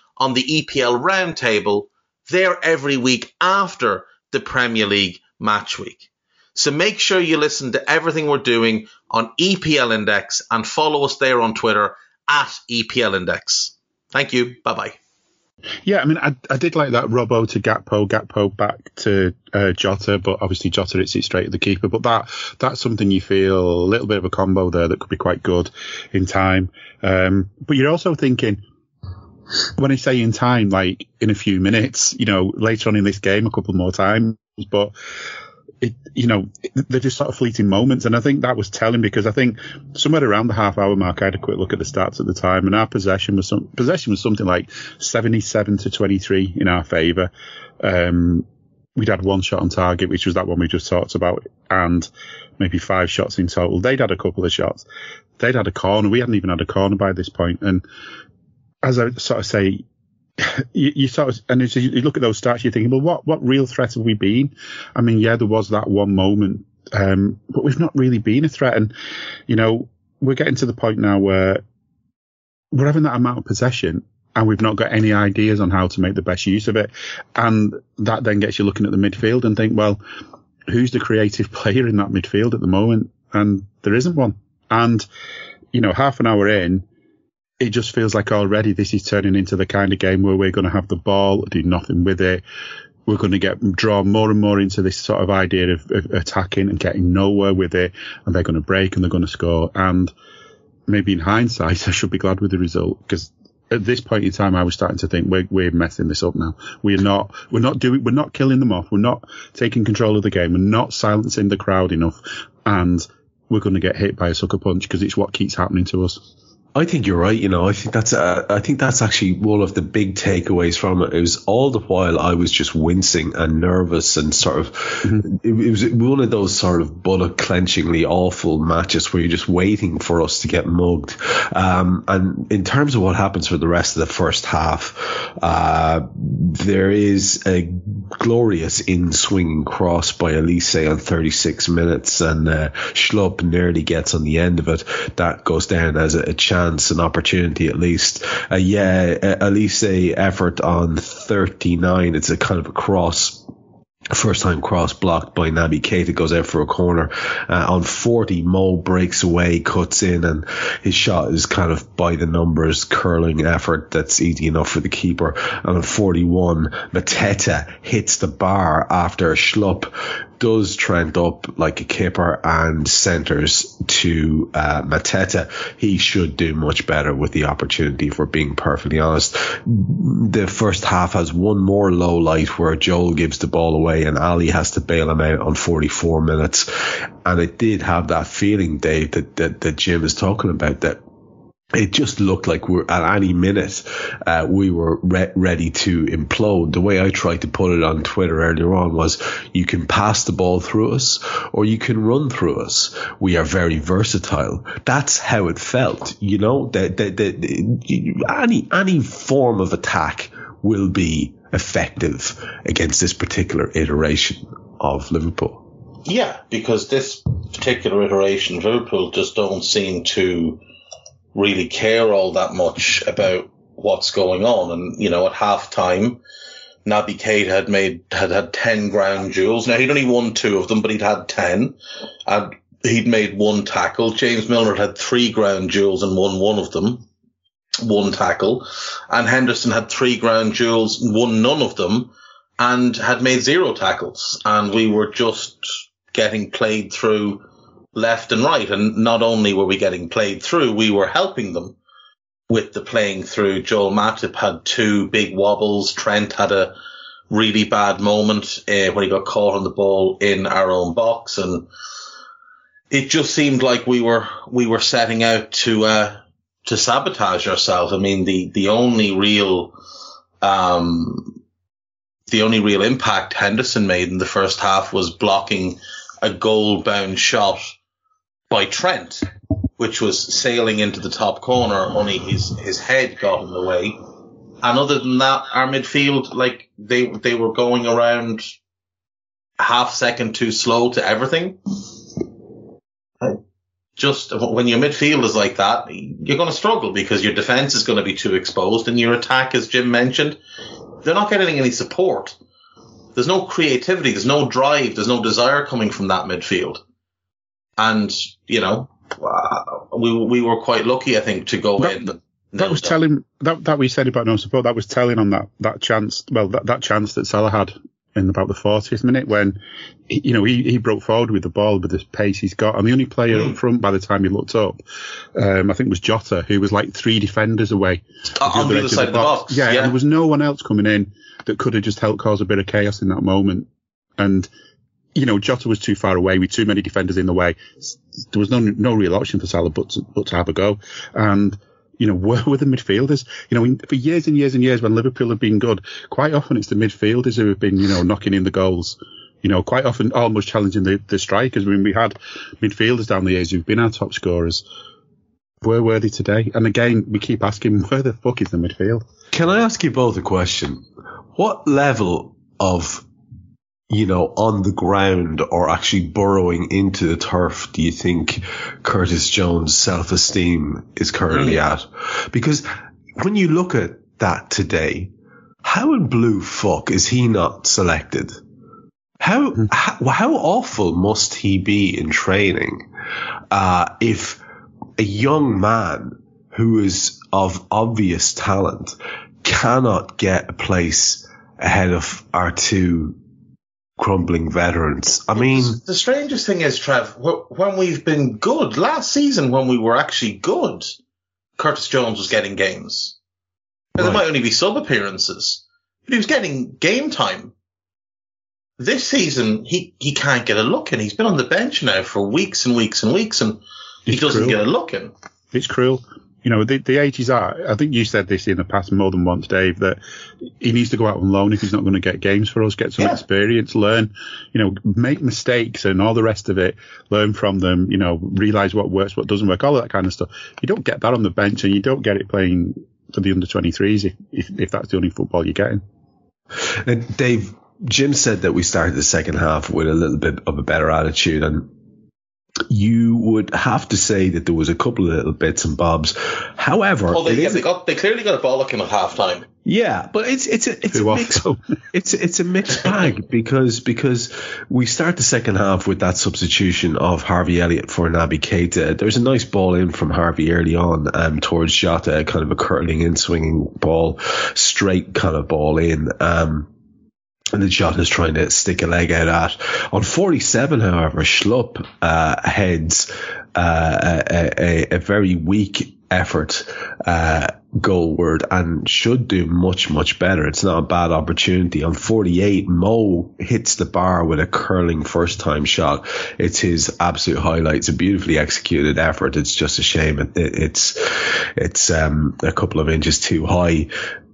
Speaker 2: on the EPL roundtable there every week after the Premier League match week. So make sure you listen to everything we're doing on EPL Index and follow us there on Twitter at EPL Index. Thank you. Bye bye.
Speaker 3: Yeah, I mean, I, I did like that Robbo to Gakpo, Gakpo back to uh, Jota, but obviously Jota hits it straight at the keeper. But that that's something you feel a little bit of a combo there that could be quite good in time. Um, but you're also thinking, when I say in time, like in a few minutes, you know, later on in this game, a couple more times, but it, you know, they're just sort of fleeting moments. And I think that was telling because I think somewhere around the half hour mark, I had a quick look at the stats at the time and our possession was some, possession was something like 77 to 23 in our favor. Um, we'd had one shot on target, which was that one we just talked about, and maybe five shots in total. They'd had a couple of shots. They'd had a corner. We hadn't even had a corner by this point. And as I sort of say, you, you, sort of, and you look at those stats, you're thinking, well, what, what real threat have we been? I mean, yeah, there was that one moment, um, but we've not really been a threat. And, you know, we're getting to the point now where we're having that amount of possession and we've not got any ideas on how to make the best use of it. And that then gets you looking at the midfield and think, well, who's the creative player in that midfield at the moment? And there isn't one. And, you know, half an hour in, it just feels like already this is turning into the kind of game where we're going to have the ball, do nothing with it. We're going to get drawn more and more into this sort of idea of, of attacking and getting nowhere with it, and they're going to break and they're going to score. And maybe in hindsight, I should be glad with the result because at this point in time, I was starting to think we're, we're messing this up now. We're not, we're not doing, we're not killing them off. We're not taking control of the game. We're not silencing the crowd enough, and we're going to get hit by a sucker punch because it's what keeps happening to us.
Speaker 1: I think you're right. You know, I think that's uh, I think that's actually one of the big takeaways from it. It was all the while I was just wincing and nervous and sort of mm-hmm. it, it, was one of those sort of bullet clenchingly awful matches where you're just waiting for us to get mugged. Um, and in terms of what happens for the rest of the first half, uh, there is a glorious in swinging cross by Olise on 36 minutes, and uh, Schlupp nearly gets on the end of it. That goes down as a, a chance chance, an opportunity at least. Uh, yeah, a effort on 39. It's a kind of a cross First time cross blocked by Naby Keita goes out for a corner. Uh, on 40, Mo breaks away, cuts in, and his shot is kind of by the numbers curling effort that's easy enough for the keeper. And on 41, Mateta hits the bar after a schlupp does trend up like a kipper and centres to uh, Mateta. He should do much better with the opportunity, for being perfectly honest. The first half has one more low light where Joel gives the ball away and Ali has to bail him out on 44 minutes. And it did have that feeling, Dave, that, that, that Jim is talking about that it just looked like we're at any minute uh, we were re- ready to implode. The way I tried to put it on Twitter earlier on was, you can pass the ball through us, or you can run through us. We are very versatile. That's how it felt. You know, that any any form of attack will be effective against this particular iteration of Liverpool.
Speaker 2: Yeah, because this particular iteration, of Liverpool just don't seem to really care all that much about what's going on. And, you know, at half time, Naby Keita had made, had had 10 ground duels. Now he'd only won two of them, but he'd had 10 and he'd made one tackle. James Milner had three ground duels and won one of them, one tackle. And Henderson had three ground duels, won none of them and had made zero tackles. And we were just getting played through left and right. And not only were we getting played through, we were helping them with the playing through. Joel Matip had two big wobbles. Trent had a really bad moment uh, when he got caught on the ball in our own box. And it just seemed like we were, we were setting out to, uh, to sabotage ourselves. I mean, the, the only real, um, the only real impact Henderson made in the first half was blocking a goal bound shot by Trent, which was sailing into the top corner, only his, his head got in the way. And other than that, our midfield, like, they, they were going around half second too slow to everything. Just when your midfield is like that, you're going to struggle because your defense is going to be too exposed and your attack, as Jim mentioned, they're not getting any support. There's no creativity. There's no drive. There's no desire coming from that midfield. And, you know, we, we were quite lucky, I think, to go
Speaker 3: that,
Speaker 2: in.
Speaker 3: That was telling, that, that we said about no support, that was telling on that, that chance, well, that, that chance that Salah had in about the 40th minute when, you know, he, he broke forward with the ball with the pace he's got. And the only player mm. up front by the time he looked up, um, I think was Jota, who was like three defenders away.
Speaker 2: on the other side of the box. box.
Speaker 3: Yeah, yeah. there was no one else coming in that could have just helped cause a bit of chaos in that moment. And you know, Jota was too far away with too many defenders in the way. There was no no real option for Salah but to, but to have a go. And you know, where were the midfielders? You know, in, for years and years and years when Liverpool have been good, quite often it's the midfielders who have been, you know, knocking in the goals. You know, quite often almost challenging the, the strikers. I mean, we had midfielders down the years who've been our top scorers. Where were they today? And again, we keep asking, where the fuck is the midfield?
Speaker 1: Can I ask you both a question? What level of you know, on the ground or actually burrowing into the turf do you think Curtis Jones' self esteem is currently mm. at? Because when you look at that today, how in blue fuck is he not selected? How, mm. how, how awful must he be in training, uh, if a young man who is of obvious talent cannot get a place ahead of our two crumbling veterans. I mean,
Speaker 2: the strangest thing is, Trev, when we've been good last season, when we were actually good, Curtis Jones was getting games. Right. There might only be sub appearances, but he was getting game time. This season, he, he can't get a look in. He's been on the bench now for weeks and weeks and weeks, and he it's doesn't cruel. get a look in.
Speaker 3: It's cruel you know, the, the age he's at, I think you said this in the past more than once, Dave, that he needs to go out on loan if he's not going to get games for us, get some yeah. experience, learn, you know, make mistakes and all the rest of it, learn from them, you know, realize what works, what doesn't work, all that kind of stuff. You don't get that on the bench and you don't get it playing for the under 23s if, if, if that's the only football you're getting.
Speaker 1: And Dave, Jim said that we started the second half with a little bit of a better attitude and you would have to say that there was a couple of little bits and bobs. However,
Speaker 2: well, they,
Speaker 1: it
Speaker 2: yeah,
Speaker 1: is-
Speaker 2: they got they clearly got a bollocking at half time.
Speaker 1: yeah, but it's it's a it's a
Speaker 3: Who
Speaker 1: mixed it's it's a mixed bag because because we start the second half with that substitution of Harvey Elliott for Naby Keita. There's a nice ball in from Harvey early on um, towards Jota, kind of a curling in swinging ball, straight kind of ball in. Um, and the shot is trying to stick a leg out at. On 47, however, Schlupp uh, heads uh, a, a, a very weak effort uh, goalward and should do much, much better. It's not a bad opportunity. On 48, Mo hits the bar with a curling first time shot. It's his absolute highlight. It's a beautifully executed effort. It's just a shame. It, it, it's, it's, um, a couple of inches too high.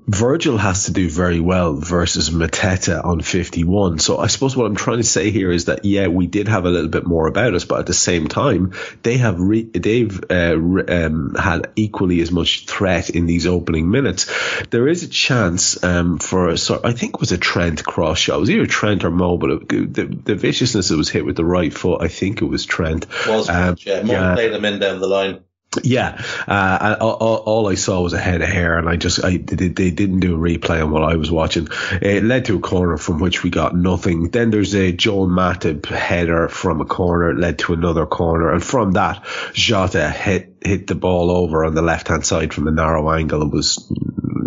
Speaker 1: Virgil has to do very well versus Mateta on 51. So I suppose what I'm trying to say here is that, yeah, we did have a little bit more about us, but at the same time, they have, re- they've, uh, re- um, had equally as much threat in these opening minutes. There is a chance, um, for a sort, I think it was a Trent cross shot. It was either Trent or Mo, but it, the, the viciousness that was hit with the right foot, I think it was Trent.
Speaker 2: Was
Speaker 1: Um,
Speaker 2: yeah, Mo
Speaker 1: yeah.
Speaker 2: played them in down the line.
Speaker 1: Yeah, uh, all, all, I saw was a head of hair, and I just I they, they didn't do a replay on what I was watching. It led to a corner from which we got nothing. Then there's a Joel Matip header from a corner, led to another corner, and from that, Jota hit hit the ball over on the left hand side from a narrow angle. It was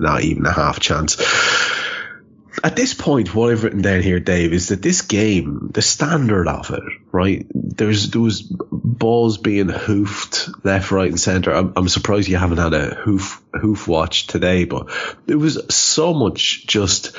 Speaker 1: not even a half chance. At this point, what I've written down here, Dave, is that this game, the standard of it, right? There's there was balls being hoofed left, right, and centre. I'm, I'm surprised you haven't had a hoof hoof watch today, but there was so much just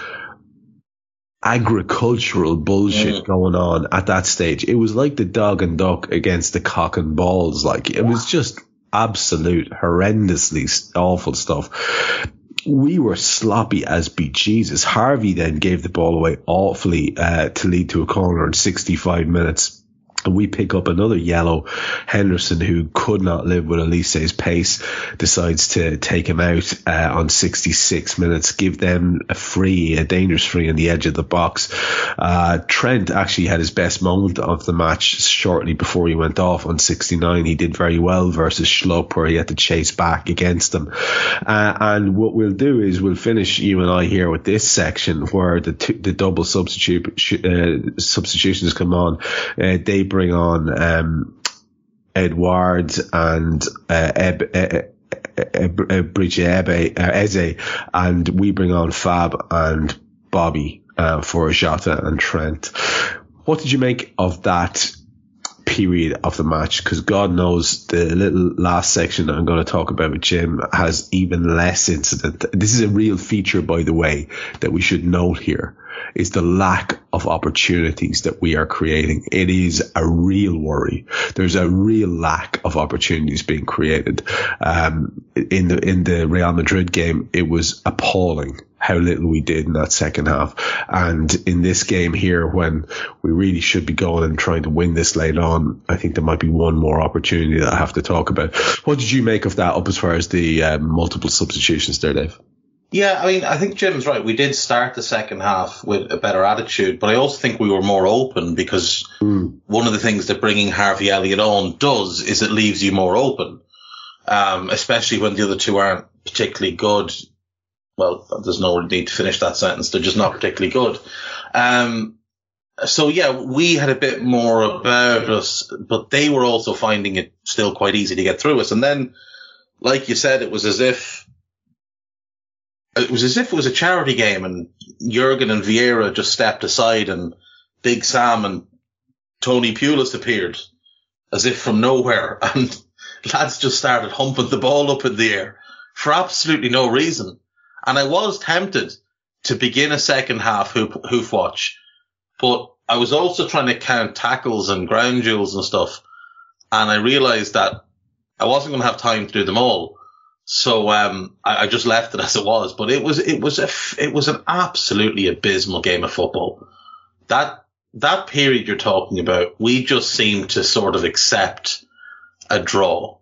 Speaker 1: agricultural bullshit mm. going on at that stage. It was like the dog and duck against the cock and balls. Like it was just absolute horrendously awful stuff. We were sloppy as be Jesus. Harvey then gave the ball away awfully uh, to lead to a corner in 65 minutes. And we pick up another yellow. Henderson, who could not live with Olise's pace, decides to take him out uh, on 66 minutes, give them a free, a dangerous free on the edge of the box. Uh, Trent actually had his best moment of the match shortly before he went off on 69. He did very well versus Schlupp, where he had to chase back against them. Uh, and what we'll do is we'll finish you and I here with this section where the the double substitute uh, substitutions come on. Uh, they bring on um, Edouard and uh, Eb, uh, uh, Bridge Ebe, uh, Eze, and we bring on Fab and Bobby uh, for Jota and Trent. What did you make of that period of the match? Because God knows the little last section that I'm going to talk about with Jim has even less incident. This is a real feature, by the way, that we should note here is the lack of opportunities that we are creating. It is a real worry. There's a real lack of opportunities being created. Um, in the, in the Real Madrid game, it was appalling how little we did in that second half. And in this game here, when we really should be going and trying to win this late on, I think there might be one more opportunity that I have to talk about. What did you make of that up as far as the um, multiple substitutions there, Dave?
Speaker 2: Yeah, I mean, I think Jim's right. We did start the second half with a better attitude, but I also think we were more open because one of the things that bringing Harvey Elliott on does is it leaves you more open, um, especially when the other two aren't particularly good. Well, there's no need to finish that sentence. They're just not particularly good. Um, so yeah, we had a bit more about us, but they were also finding it still quite easy to get through us. And then, like you said, it was as if it was as if it was a charity game and Jurgen and Vieira just stepped aside and Big Sam and Tony Pulis appeared as if from nowhere and lads just started humping the ball up in the air for absolutely no reason. And I was tempted to begin a second half hoof, hoof watch, but I was also trying to count tackles and ground duels and stuff. And I realized that I wasn't going to have time to do them all. So um, I, I, just left it as it was. But it was it was a it was an absolutely abysmal game of football. That that period you're talking about, we just seemed to sort of accept a draw,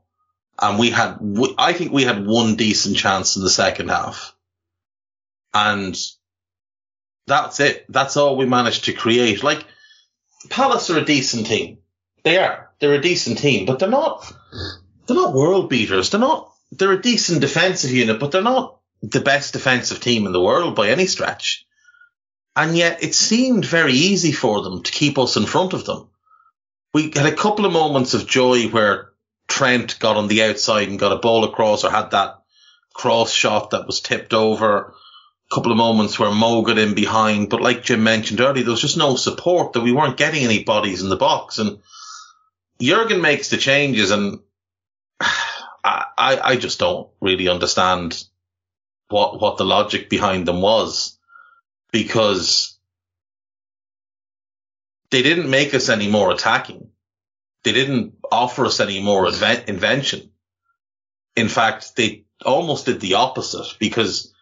Speaker 2: and we had I think we had one decent chance in the second half, and that's it. That's all we managed to create. Like Palace are a decent team. They are. they're a decent team, but they're not they're not world beaters. They're not they're a decent defensive unit, but they're not the best defensive team in the world by any stretch. And yet it seemed very easy for them to keep us in front of them. We had a couple of moments of joy where Trent got on the outside and got a ball across or had that cross shot that was tipped over. A couple of moments where Mo got in behind, but like Jim mentioned earlier, there was just no support that we weren't getting any bodies in the box. And Jurgen makes the changes and I, I just don't really understand what, what the logic behind them was because they didn't make us any more attacking. They didn't offer us any more invention. In fact, they almost did the opposite because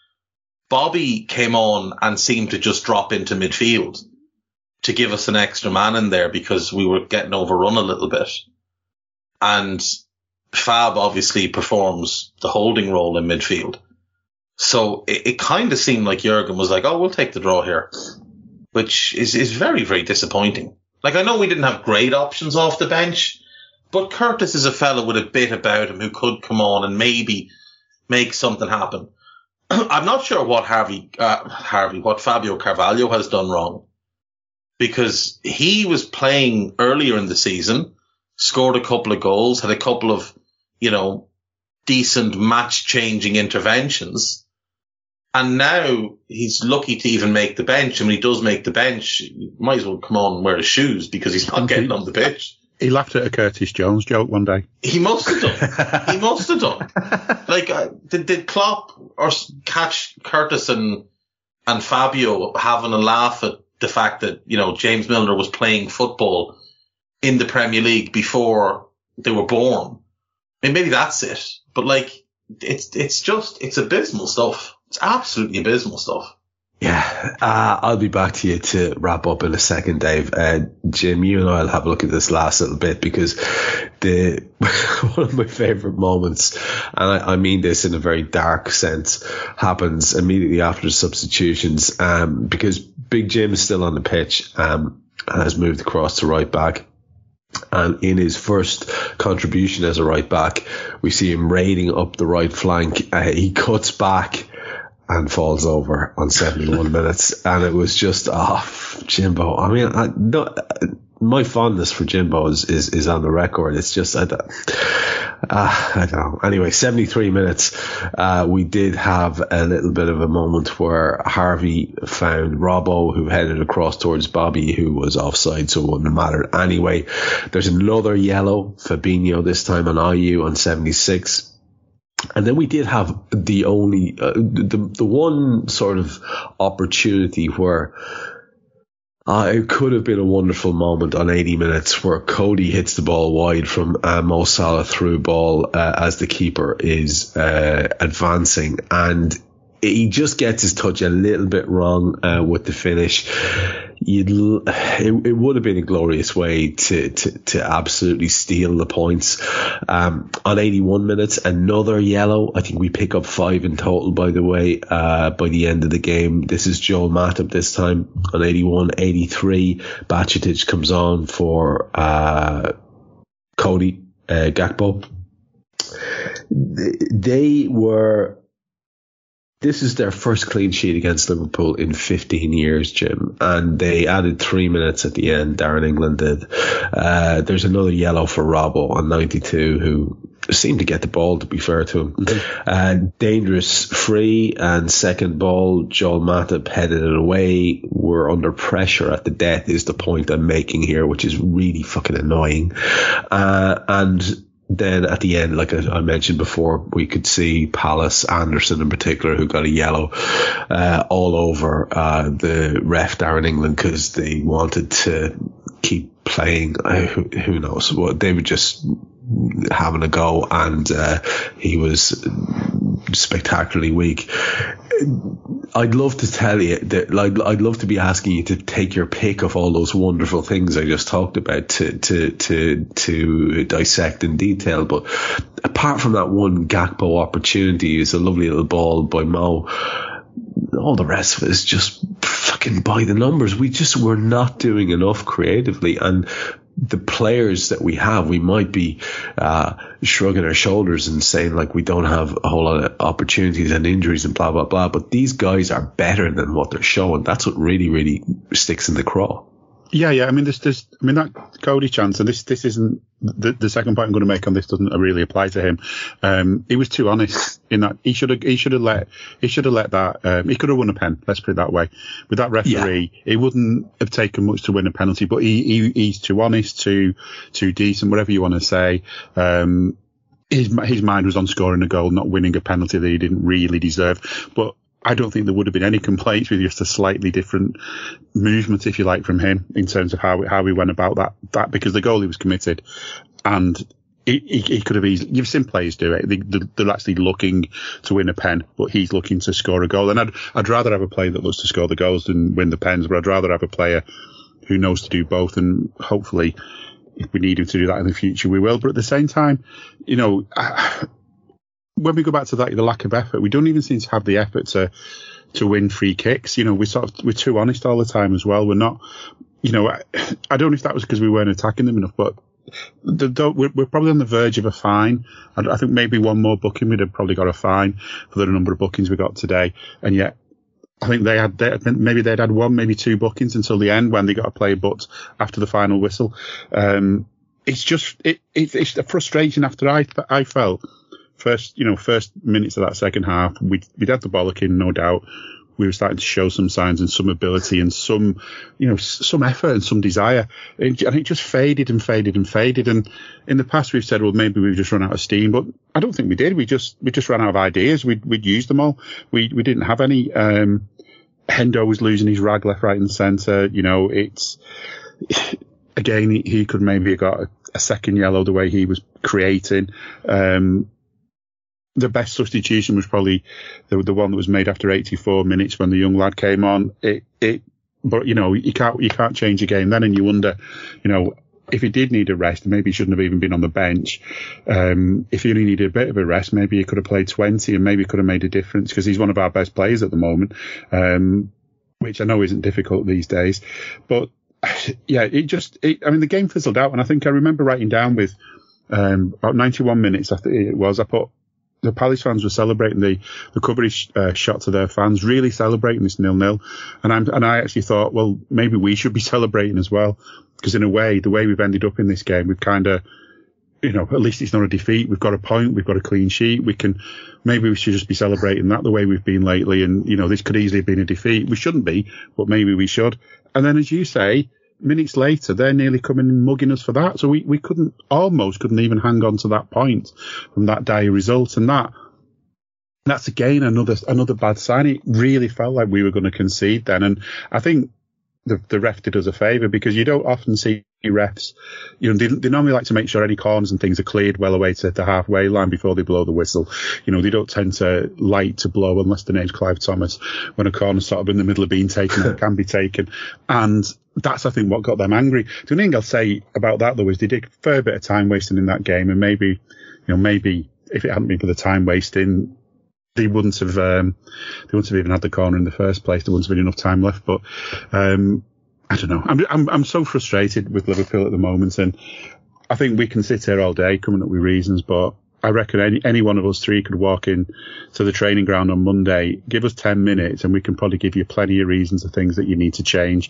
Speaker 2: Bobby came on and seemed to just drop into midfield to give us an extra man in there because we were getting overrun a little bit. And Fab obviously performs the holding role in midfield. So it, it kind of seemed like Jurgen was like, oh, we'll take the draw here, which is, is very, very disappointing. Like, I know we didn't have great options off the bench, but Curtis is a fellow with a bit about him who could come on and maybe make something happen. I'm not sure what Harvey, uh, Harvey, what Fabio Carvalho has done wrong because he was playing earlier in the season, scored a couple of goals, had a couple of, you know, decent match changing interventions. And now he's lucky to even make the bench. And when he does make the bench, might as well come on and wear his shoes because he's not getting on the pitch.
Speaker 3: He laughed at a Curtis Jones joke one day.
Speaker 2: He must have done. he must have done. Like, uh, did, did Klopp or catch Curtis and, and Fabio having a laugh at the fact that, you know, James Milner was playing football in the Premier League before they were born? I mean, maybe that's it. But like, it's, it's just, it's abysmal stuff. It's absolutely abysmal stuff.
Speaker 1: Yeah, uh, I'll be back to you to wrap up in a second, Dave. Uh, Jim, you and I will have a look at this last little bit because the one of my favorite moments, and I, I, mean this in a very dark sense, happens immediately after the substitutions. Um, because Big Jim is still on the pitch, um, and has moved across to right back. And in his first contribution as a right back, we see him raiding up the right flank. Uh, he cuts back and falls over on 71 minutes. And it was just, oh, Jimbo. I mean, I, no, my fondness for Jimbo is, is, is on the record. It's just, I uh, I don't know. Anyway, 73 minutes. Uh, we did have a little bit of a moment where Harvey found Robbo, who headed across towards Bobby, who was offside, so it wouldn't matter anyway. There's another yellow, Fabinho this time on Ayew on 76 and then we did have the only uh, the the one sort of opportunity where uh, it could have been a wonderful moment on 80 minutes where Cody hits the ball wide from uh, Mo Salah through ball uh, as the keeper is uh, advancing. And he just gets his touch a little bit wrong uh, with the finish. You'd it, it would have been a glorious way to to, to absolutely steal the points. Um, on 81 minutes another yellow. I think we pick up five in total by the way uh, by the end of the game. This is Joel Matip this time on 81 83 Bajcetic comes on for uh, Cody uh, Gakpo. They were this is their first clean sheet against Liverpool in 15 years, Jim. And they added three minutes at the end. Darren England did. Uh, there's another yellow for Robbo on 92 who seemed to get the ball, to be fair to him. Mm-hmm. Uh, dangerous free and second ball. Joel Matip headed it away. We're under pressure at the death is the point I'm making here, which is really fucking annoying. Uh, and then at the end, like I, mentioned before, we could see Palace, Andersen in particular, who got a yellow uh, all over uh, the ref Darren England because they wanted to keep playing. Uh, who, knows? Well, they were just having a go, and uh, he was spectacularly weak. I'd love to tell you that, like, I'd love to be asking you to take your pick of all those wonderful things I just talked about to to to to dissect in detail. But apart from that one Gakpo opportunity, is a lovely little ball by Mo. All the rest of it is just fucking by the numbers. We just were not doing enough creatively, and the players that we have, we might be uh, shrugging our shoulders and saying like we don't have a whole lot of opportunities and injuries and blah blah blah. But these guys are better than what they're showing. That's what really really sticks in the craw.
Speaker 3: Yeah, yeah. I mean, there's, there's, I mean, that Cody chance, and this, this isn't the, the second point I'm going to make on this doesn't really apply to him. Um, he was too honest in that he should have, he should have let, he should have let that, um, he could have won a pen. Let's put it that way. With that referee, yeah. it wouldn't have taken much to win a penalty, but he, he he's too honest, too, too decent, whatever you want to say. Um, his his mind was on scoring a goal, not winning a penalty that he didn't really deserve. But I don't think there would have been any complaints with just a slightly different movement, if you like, from him in terms of how how we went about that that because the goal he was committed, and he, he, he could have easily. You've seen players do it. They, they're actually looking to win a pen, but he's looking to score a goal. And I'd I'd rather have a player that looks to score the goals than win the pens, but I'd rather have a player who knows to do both, and hopefully. If we need him to do that in the future, we will. But at the same time, you know, when we go back to that, the lack of effort, we don't even seem to have the effort to to win free kicks. You know, we're sort of we're too honest all the time as well. We're not, you know, I, I don't know if that was because we weren't attacking them enough, but the, the, we're, we're, probably on the verge of a fine. I, I, think maybe one more booking we'd have probably got a fine for the number of bookings we got today, and yet. I think they had maybe they'd had one, maybe two bookings until the end when they got a play but after the final whistle. Um, it's just it, it, it's a frustration after I I felt first, you know, first minutes of that second half, we we'd had the bollocking, no doubt. We were starting to show some signs and some ability and some, you know, some effort and some desire. And it just faded and faded and faded. And in the past, we've said, well, maybe we've just run out of steam, but I don't think we did. We just, we just ran out of ideas. We'd, we'd used them all. We, we didn't have any, um, Hendo was losing his rag left, right and centre. You know, it's, again, he, he could maybe have got a, a, second yellow the way he was creating. Um, the best substitution was probably the, the one that was made after 84 minutes when the young lad came on. It, it, but you know, you can't, you can't change a game then. And you wonder, you know, if he did need a rest, maybe he shouldn't have even been on the bench. Um, if he only needed a bit of a rest, maybe he could have played 20 and maybe could have made a difference because he's one of our best players at the moment. Um, which I know isn't difficult these days, but yeah, it just, it, I mean, the game fizzled out and I think I remember writing down with, um, about 91 minutes, I think it was, I put, the Palace fans were celebrating the the coverage uh, shot to their fans, really celebrating this nil nil, and I'm and I actually thought, well, maybe we should be celebrating as well, because in a way, the way we've ended up in this game, we've kind of, you know, at least it's not a defeat. We've got a point, we've got a clean sheet. We can maybe we should just be celebrating that the way we've been lately, and you know, this could easily have been a defeat. We shouldn't be, but maybe we should. And then, as you say, minutes later, they're nearly coming and mugging us for that. So we, we couldn't, almost couldn't even hang on to that point from that day result. And that, that's again another, another bad sign. It really felt like we were going to concede then. And I think the, the ref did us a favour because you don't often see refs, you know, they, they, normally like to make sure any corners and things are cleared well away to the halfway line before they blow the whistle. You know, they don't tend to light to blow unless the name's Clive Thomas when a corner's sort of in the middle of being taken and can be taken. And that's, I think, what got them angry. The only thing I'll say about that though is they did a fair bit of time wasting in that game and maybe, you know, maybe if it hadn't been for the time wasting, they wouldn't have um, they wouldn't have even had the corner in the first place. There wouldn't have been enough time left. But um, I don't know. I'm, I'm I'm so frustrated with Liverpool at the moment, and I think we can sit here all day coming up with reasons, but I reckon any any one of us three could walk in to the training ground on Monday, give us ten minutes, and we can probably give you plenty of reasons of things that you need to change,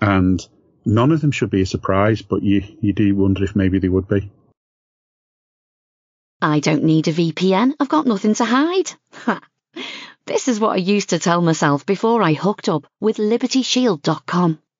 Speaker 3: and none of them should be a surprise, but you you do wonder if maybe they would be.
Speaker 5: I don't need a VPN. I've got nothing to hide. this is what I used to tell myself before I hooked up with LibertyShield.com.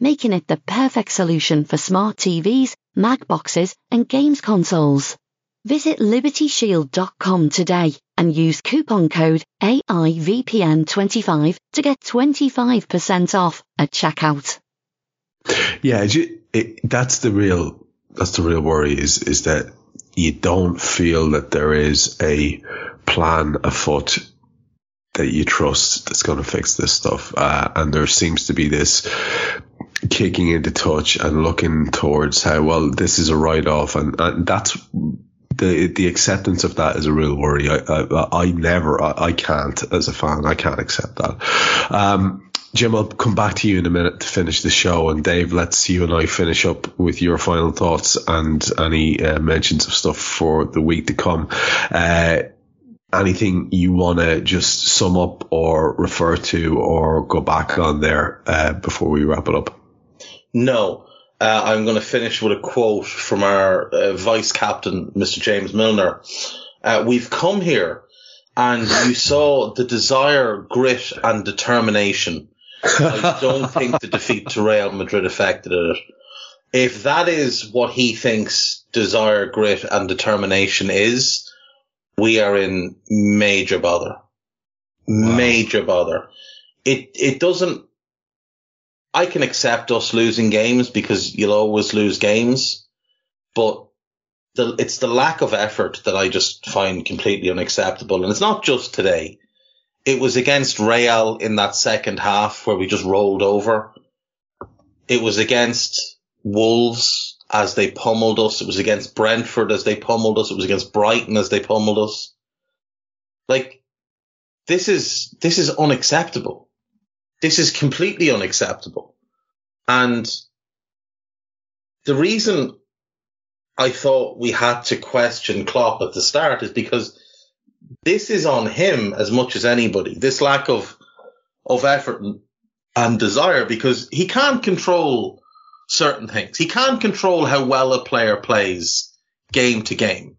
Speaker 5: making it the perfect solution for smart TVs, Mac boxes, and games consoles. Visit libertyshield.com today and use coupon code AIVPN25 to get 25% off at checkout.
Speaker 1: Yeah, it, that's the real that's the real worry is is that you don't feel that there is a plan afoot that you trust that's going to fix this stuff, uh, and there seems to be this kicking into touch and looking towards how well this is a write off, and, and that's the the acceptance of that is a real worry. I I, I never I, I, can't as a fan I can't accept that. Um, Jim, I'll come back to you in a minute to finish the show, and Dave, let's you and I finish up with your final thoughts and any uh, mentions of stuff for the week to come. Uh, anything you want to just sum up or refer to or go back on there uh, before we wrap it up?
Speaker 2: No. Uh, I'm going to finish with a quote from our uh, vice captain, Mr. James Milner. Uh, we've come here and you saw the desire, grit and determination. I don't think the defeat to Real Madrid affected it. If that is what he thinks desire, grit and determination is, we are in major bother. Wow. Major bother. It, it doesn't, I can accept us losing games because you'll always lose games, but the, it's the lack of effort that I just find completely unacceptable. And it's not just today. It was against Real in that second half where we just rolled over. It was against Wolves as they pummeled us. It was against Brentford as they pummeled us. It was against Brighton as they pummeled us. Like, this is, this is unacceptable. This is completely unacceptable. And the reason I thought we had to question Klopp at the start is because this is on him as much as anybody. This lack of, of effort and, and desire because he can't control certain things. He can't control how well a player plays game to game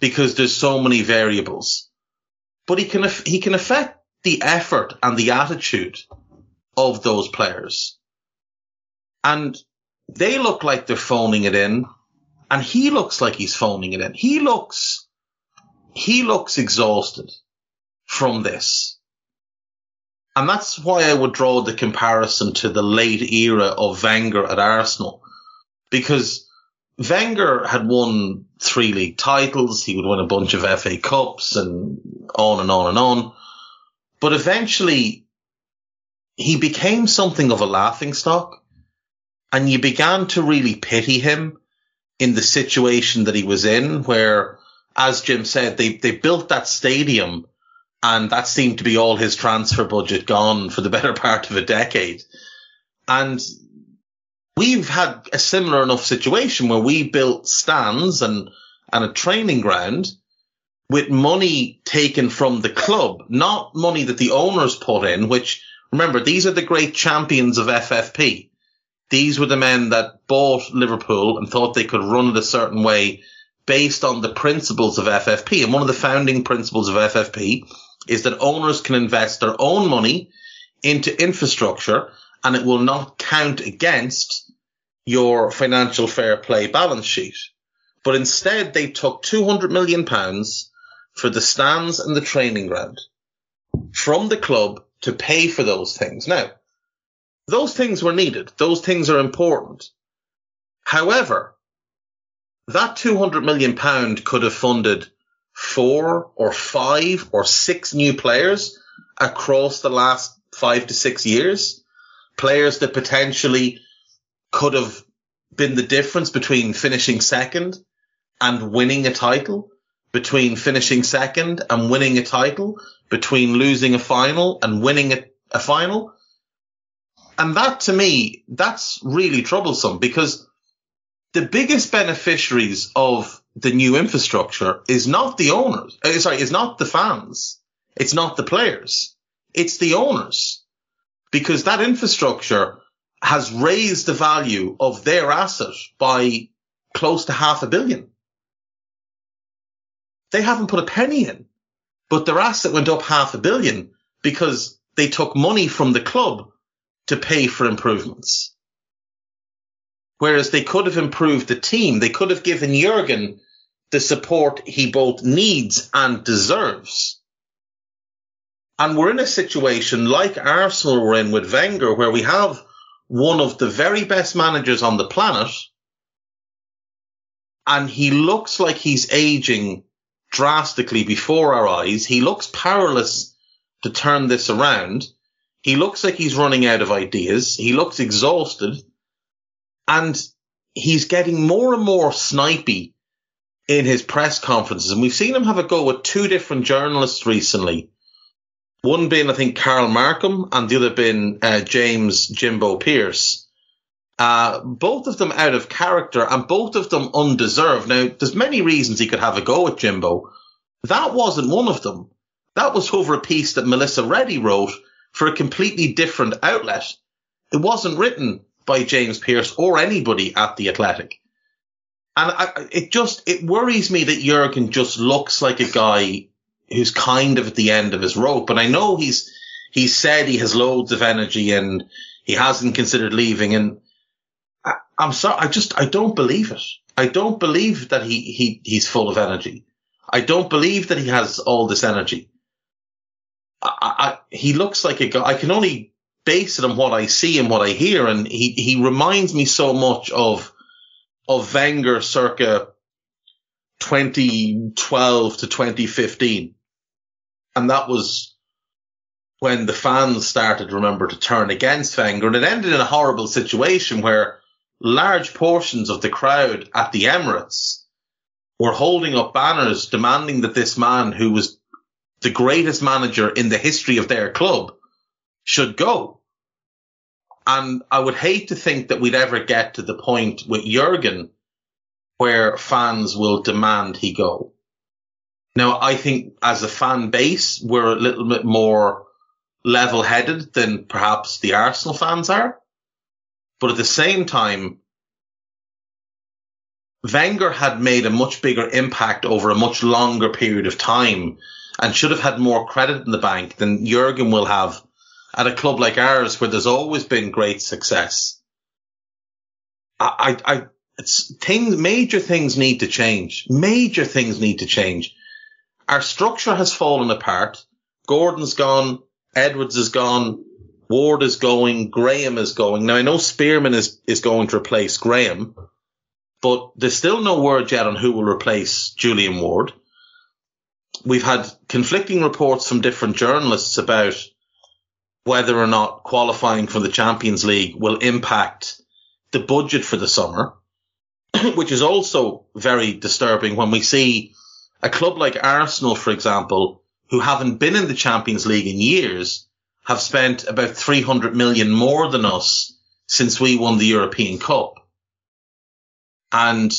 Speaker 2: because there's so many variables. But he can he can affect the effort and the attitude of those players. And they look like they're phoning it in and he looks like he's phoning it in. He looks he looks exhausted from this. And that's why I would draw the comparison to the late era of Wenger at Arsenal. Because Wenger had won three league titles, he would win a bunch of FA Cups and on and on and on. But eventually he became something of a laughing stock and you began to really pity him in the situation that he was in where, as Jim said, they, they built that stadium and that seemed to be all his transfer budget gone for the better part of a decade. And we've had a similar enough situation where we built stands and, and a training ground with money taken from the club, not money that the owners put in, which remember, these are the great champions of FFP. These were the men that bought Liverpool and thought they could run it a certain way based on the principles of FFP. And one of the founding principles of FFP is that owners can invest their own money into infrastructure and it will not count against your financial fair play balance sheet. But instead they took 200 million pounds for the stands and the training ground from the club to pay for those things. Now, those things were needed. Those things are important. However, that 200 million pound could have funded four or five or six new players across the last five to six years. Players that potentially could have been the difference between finishing second and winning a title, between finishing second and winning a title, between losing a final and winning a, a final. And that to me, that's really troublesome because the biggest beneficiaries of the new infrastructure is not the owners. Uh, sorry, is not the fans. It's not the players. It's the owners. Because that infrastructure has raised the value of their asset by close to half a billion. They haven't put a penny in, but their asset went up half a billion because they took money from the club to pay for improvements. Whereas they could have improved the team. They could have given Jurgen the support he both needs and deserves. And we're in a situation like Arsenal were in with Wenger, where we have one of the very best managers on the planet, and he looks like he's aging drastically before our eyes. He looks powerless to turn this around. He looks like he's running out of ideas. He looks exhausted and he's getting more and more snipey in his press conferences. And we've seen him have a go with two different journalists recently. One being, I think, Carl Markham and the other being uh, James Jimbo Pearce. Uh, both of them out of character and both of them undeserved. Now, there's many reasons he could have a go at Jimbo. That wasn't one of them. That was over a piece that Melissa Reddy wrote for a completely different outlet. It wasn't written by James Pearce or anybody at the Athletic. And I, it just, it worries me that Jurgen just looks like a guy who's kind of at the end of his rope. And I know he's, he said he has loads of energy and he hasn't considered leaving. And I'm sorry, I just, I don't believe it. I don't believe that he, he, he's full of energy. I don't believe that he has all this energy. I, I, he looks like a guy, I can only base it on what I see and what I hear. And he, he reminds me so much of, of Wenger circa 2012 to 2015. And that was when the fans started, remember, to turn against Wenger. And it ended in a horrible situation where large portions of the crowd at the Emirates were holding up banners demanding that this man, who was the greatest manager in the history of their club, should go. And I would hate to think that we'd ever get to the point with Jurgen where fans will demand he go. Now, I think as a fan base, we're a little bit more level headed than perhaps the Arsenal fans are. But at the same time, Wenger had made a much bigger impact over a much longer period of time and should have had more credit in the bank than Jurgen will have at a club like ours where there's always been great success. I, I, it's things, major things need to change. Major things need to change. Our structure has fallen apart. Gordon's gone. Edwards is gone. Ward is going. Graham is going. Now I know Spearman is, is going to replace Graham, but there's still no word yet on who will replace Julian Ward. We've had conflicting reports from different journalists about whether or not qualifying for the Champions League will impact the budget for the summer, which is also very disturbing when we see a club like Arsenal, for example, who haven't been in the Champions League in years, have spent about 300 million more than us since we won the European Cup. And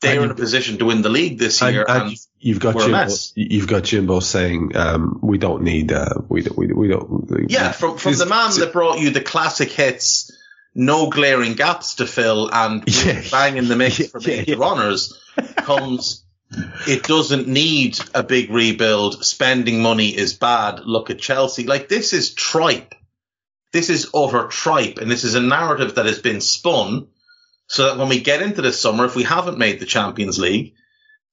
Speaker 2: they're in a position to win the league this year. And, and
Speaker 1: you've got Jimbo, you've got Jimbo saying, um, we don't need, uh, we don't, we, we don't.
Speaker 2: Yeah, from, from the man that brought you the classic hits, no glaring gaps to fill and yeah. bang in the mix yeah, for major yeah. runners comes, it doesn't need a big rebuild. Spending money is bad. Look at Chelsea. Like this is tripe. This is utter tripe. And this is a narrative that has been spun so that when we get into this summer, if we haven't made the Champions League,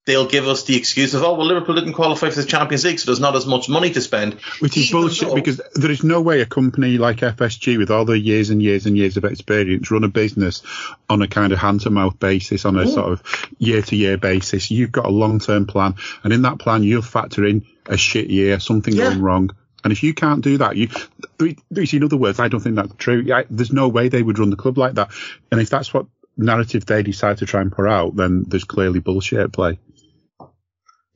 Speaker 2: they'll give us the excuse of, oh, well, Liverpool didn't qualify for the Champions League, so there's not as much money to spend.
Speaker 3: Which is Even bullshit though, because there is no way a company like FSG with all the years and years and years of experience run a business on a kind of hand to mouth basis, on a Ooh. sort of year to year basis. You've got a long term plan. And in that plan, you'll factor in a shit year, something yeah. going wrong. And if you can't do that, you, in other words, I don't think that's true. There's no way they would run the club like that. And if that's what narrative they decide to try and put out, then there's clearly bullshit at play.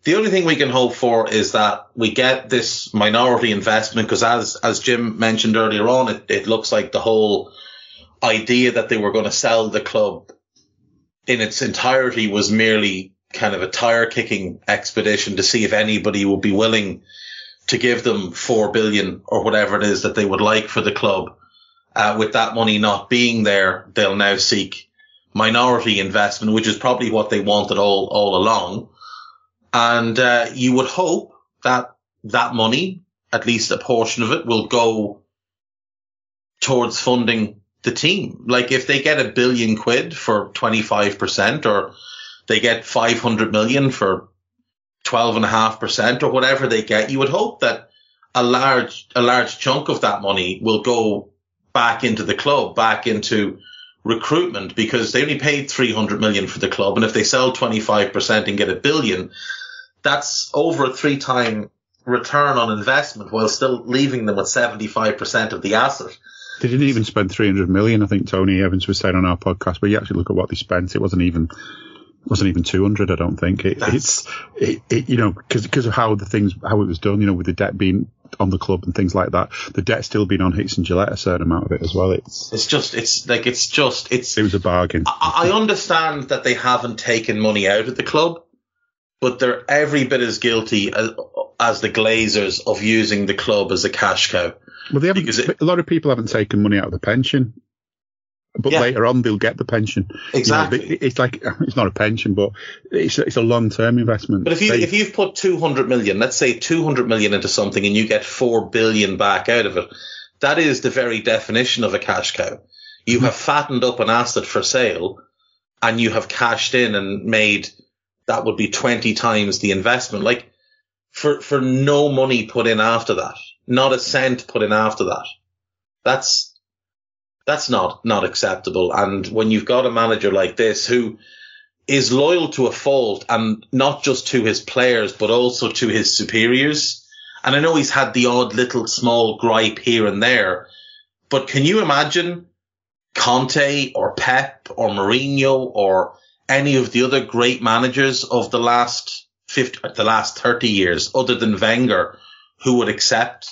Speaker 2: The only thing we can hope for is that we get this minority investment because as, as Jim mentioned earlier on, it, it looks like the whole idea that they were going to sell the club in its entirety was merely kind of a tire kicking expedition to see if anybody would be willing to give them four billion or whatever it is that they would like for the club. Uh, with that money not being there, they'll now seek minority investment, which is probably what they wanted all, all along. And, uh, you would hope that that money at least a portion of it will go towards funding the team. Like if they get a billion quid for 25% or they get 500 million for 12.5% or whatever they get, you would hope that a large, a large chunk of that money will go back into the club, back into recruitment because they only paid 300 million for the club. And if they sell 25% and get a billion, that's over a three time return on investment while still leaving them with 75% of the asset.
Speaker 3: They didn't even spend 300 million. I think Tony Evans was saying on our podcast, but you actually look at what they spent. It wasn't even, wasn't even 200. I don't think it, it's, it, it, you know, because, because of how the things, how it was done, you know, with the debt being on the club and things like that. The debt still being on Hicks and Gillett a certain amount of it as well. It's
Speaker 2: it's just it's like it's just it's
Speaker 3: it was a bargain.
Speaker 2: I, I understand that they haven't taken money out of the club, but they're every bit as guilty as, as the Glazers of using the club as a cash cow.
Speaker 3: Well, they haven't. It, a lot of people haven't taken money out of the pension but yeah. later on they'll get the pension.
Speaker 2: Exactly.
Speaker 3: You know, it's like it's not a pension, but it's it's a long term investment.
Speaker 2: But if you they, if you've put two hundred million, let's say two hundred million into something, and you get four billion back out of it, that is the very definition of a cash cow. You mm-hmm. have fattened up an asset for sale, and you have cashed in and made that would be twenty times the investment. Like for for no money put in after that, not a cent put in after that. That's that's not not acceptable. And when you've got a manager like this who is loyal to a fault and not just to his players but also to his superiors. And I know he's had the odd little small gripe here and there, but can you imagine Conte or Pep or Mourinho or any of the other great managers of the last 50, the last 30 years other than Wenger who would accept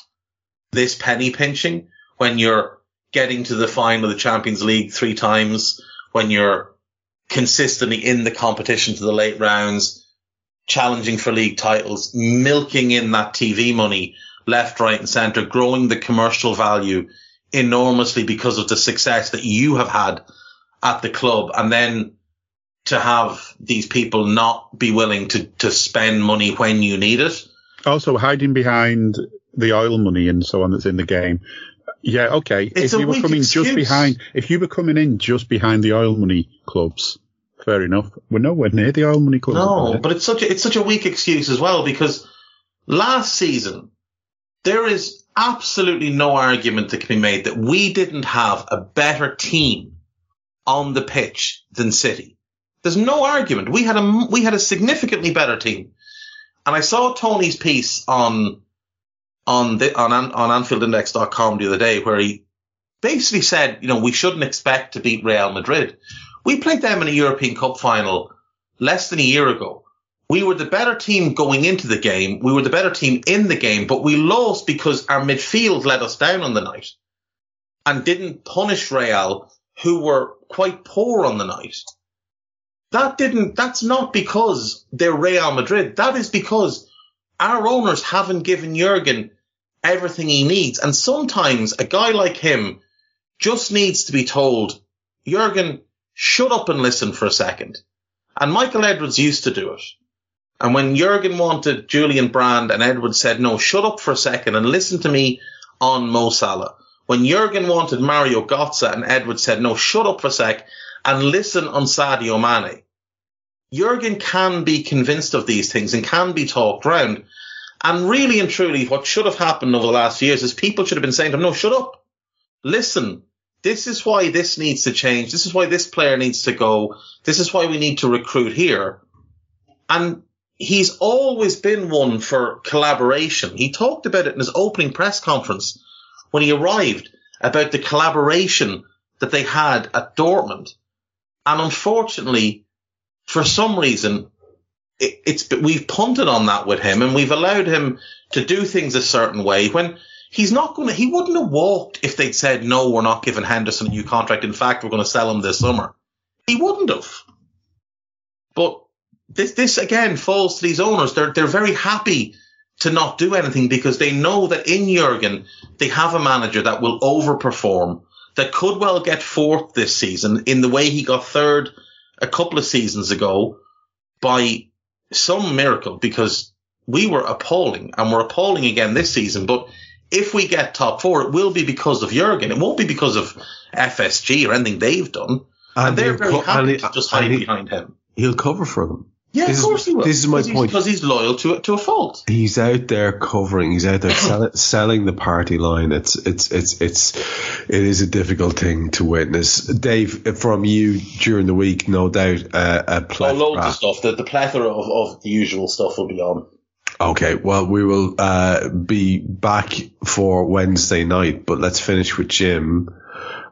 Speaker 2: this penny pinching when you're getting to the final of the Champions League three times, when you're consistently in the competition to the late rounds, challenging for league titles, milking in that TV money left, right and centre, growing the commercial value enormously because of the success that you have had at the club. And then to have these people not be willing to, to spend money when you need it.
Speaker 3: Also hiding behind the oil money and so on that's in the game. Yeah, okay.
Speaker 2: It's
Speaker 3: if you were coming
Speaker 2: excuse.
Speaker 3: just behind, if you were coming in just behind the oil money clubs, fair enough. We're nowhere near the oil money clubs.
Speaker 2: No, but it's such a, it's such a weak excuse as well because last season there is absolutely no argument that can be made that we didn't have a better team on the pitch than City. There's no argument. We had a we had a significantly better team, and I saw Tony's piece on on the on on AnfieldIndex.com the other day where he basically said, you know, we shouldn't expect to beat Real Madrid. We played them in a European Cup final less than a year ago. We were the better team going into the game. We were the better team in the game, but we lost because our midfield let us down on the night and didn't punish Real, who were quite poor on the night. That didn't, that's not because they're Real Madrid. That is because our owners haven't given Jurgen everything he needs. And sometimes a guy like him just needs to be told, Jurgen, shut up and listen for a second. And Michael Edwards used to do it. And when Jurgen wanted Julian Brandt and Edwards said, no, shut up for a second and listen to me on Mo Salah. When Jurgen wanted Mario Götze and Edwards said, no, shut up for a sec and listen on Sadio Mane. Jurgen can be convinced of these things and can be talked round. And really and truly, what should have happened over the last few years is people should have been saying to him, no, shut up. Listen, this is why this needs to change. This is why this player needs to go. This is why we need to recruit here. And he's always been one for collaboration. He talked about it in his opening press conference when he arrived about the collaboration that they had at Dortmund. And unfortunately, for some reason, it, it's we've punted on that with him, and we've allowed him to do things a certain way when he's not going to. He wouldn't have walked if they'd said no, we're not giving Henderson a new contract. In fact, we're going to sell him this summer. He wouldn't have. But this this again falls to these owners. They're they're very happy to not do anything because they know that in Jurgen they have a manager that will overperform that could well get fourth this season in the way he got third a couple of seasons ago by some miracle because we were appalling and we're appalling again this season. But if we get top four, it will be because of Jurgen. It won't be because of FSG or anything they've done. And, and they're very co- happy to just hide behind him.
Speaker 1: He'll cover for them.
Speaker 2: Yeah, this of course
Speaker 1: is,
Speaker 2: he will.
Speaker 1: This is my point.
Speaker 2: Because he's loyal to to a fault.
Speaker 1: He's out there covering. He's out there sell, selling the party line. It's it's it's it's it is a difficult thing to witness. Dave, from you during the week, no doubt, uh, a plethora.
Speaker 2: Oh, loads of stuff. The, the plethora of, of the usual stuff will be on.
Speaker 1: Okay, well, we will uh, be back for Wednesday night, but let's finish with Jim.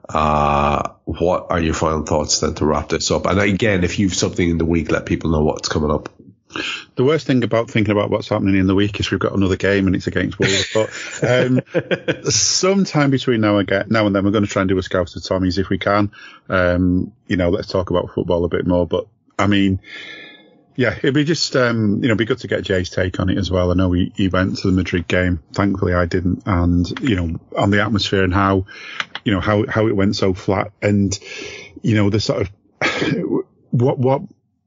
Speaker 1: Uh, what are your final thoughts then to wrap this up? And again, if you've something in the week, let people know what's coming up.
Speaker 3: The worst thing about thinking about what's happening in the week is we've got another game and it's against Wolves. but um, sometime between now and now and then, we're going to try and do a scout of Tommy's if we can. Um, you know, let's talk about football a bit more. But I mean, yeah, it'd be just um, you know, it'd be good to get Jay's take on it as well. I know he, he went to the Madrid game. Thankfully, I didn't, and you know, on the atmosphere and how you know how how it went so flat, and you know the sort of what what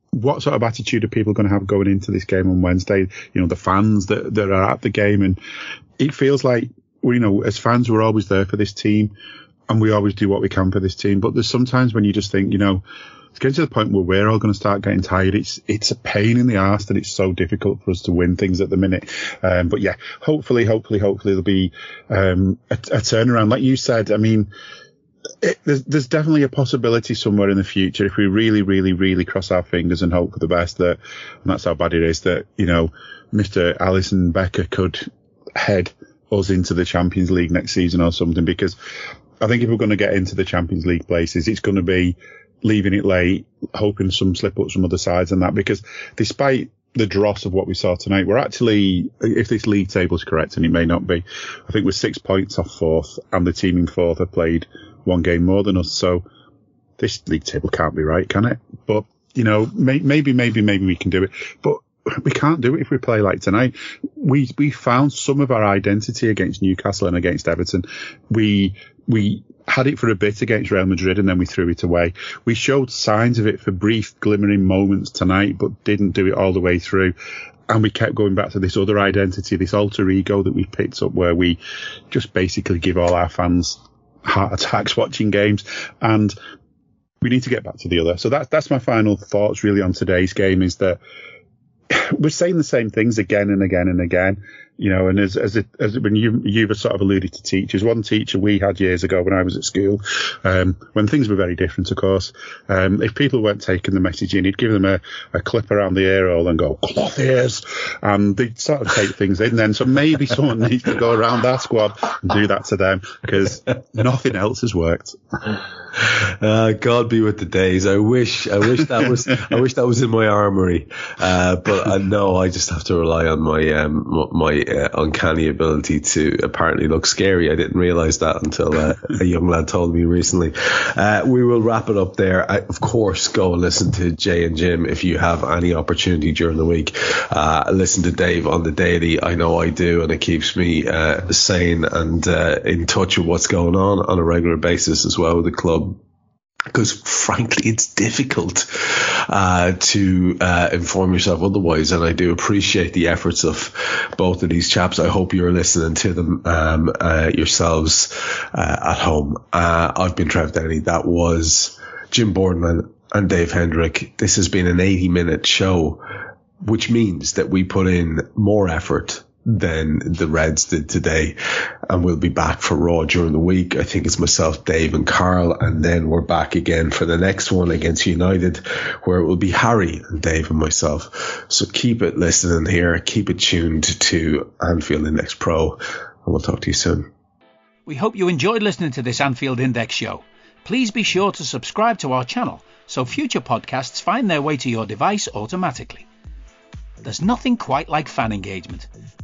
Speaker 3: what sort of attitude are people going to have going into this game on Wednesday? You know, the fans that, that are at the game, and it feels like, you know, as fans, we're always there for this team, and we always do what we can for this team. But there's sometimes when you just think, you know, it's getting to the point where we're all going to start getting tired. It's it's a pain in the ass that it's so difficult for us to win things at the minute. Um, but yeah, hopefully, hopefully, hopefully there'll be um, a, a turnaround. Like you said, I mean it, there's, there's definitely a possibility somewhere in the future if we really, really, really cross our fingers and hope for the best that, and that's how bad it is, that, you know, Mr. Alisson Becker could head us into the Champions League next season or something because I think if we're going to get into the Champions League places, it's going to be leaving it late, hoping some slip ups from other sides and that because despite the dross of what we saw tonight, we're actually, if this league table is correct, and it may not be, I think we're six points off fourth, and the team in fourth have played one game more than us. So this league table can't be right, can it? But you know, may, maybe, maybe, maybe we can do it. But we can't do it if we play like tonight. We we found some of our identity against Newcastle and against Everton. We we had it for a bit against Real Madrid and then we threw it away. We showed signs of it for brief glimmering moments tonight, but didn't do it all the way through. And we kept going back to this other identity, this alter ego that we picked up where we just basically give all our fans heart attacks watching games. And we need to get back to the other. So that's, that's my final thoughts really on today's game is that we're saying the same things again and again and again you know, and as as it, as when you you've sort of alluded to teachers, one teacher we had years ago when I was at school, um, when things were very different, of course, um, if people weren't taking the message in, he'd give them a, a clip around the ear hole and go cloth ears, and they'd sort of take things in. Then so maybe someone needs to go around our squad and do that to them because nothing else has worked.
Speaker 1: Uh, God be with the days. I wish, I wish that was, I wish that was in my armory. Uh, but uh, know I just have to rely on my, um, my uh, uncanny ability to apparently look scary. I didn't realize that until uh, a young lad told me recently. Uh, we will wrap it up there. I, of course, go and listen to Jay and Jim if you have any opportunity during the week. listen to Dave on the daily. I know I do, and it keeps me sane and in touch with what's going on on a regular basis as well with the club because frankly, it's difficult uh, to uh, inform yourself otherwise. And I do appreciate the efforts of both of these chaps. I hope you're listening to them um, uh, yourselves uh, at home. Uh, I've been Trev Downey. That was Jim Boardman and Dave Hendrick. This has been an 80 minute show, which means that we put in more effort than the Reds did today. And we'll be back for Raw during the week. I think it's myself, Dave, and Karl. And then we're back again for the next one against United, where it will be Harry and Dave and myself. So keep it listening here. Keep it tuned to Anfield Index Pro. And we'll talk to you soon.
Speaker 4: We hope you enjoyed listening to this Anfield Index show. Please be sure to subscribe to our channel so future podcasts find their way to your device automatically. There's nothing quite like fan engagement,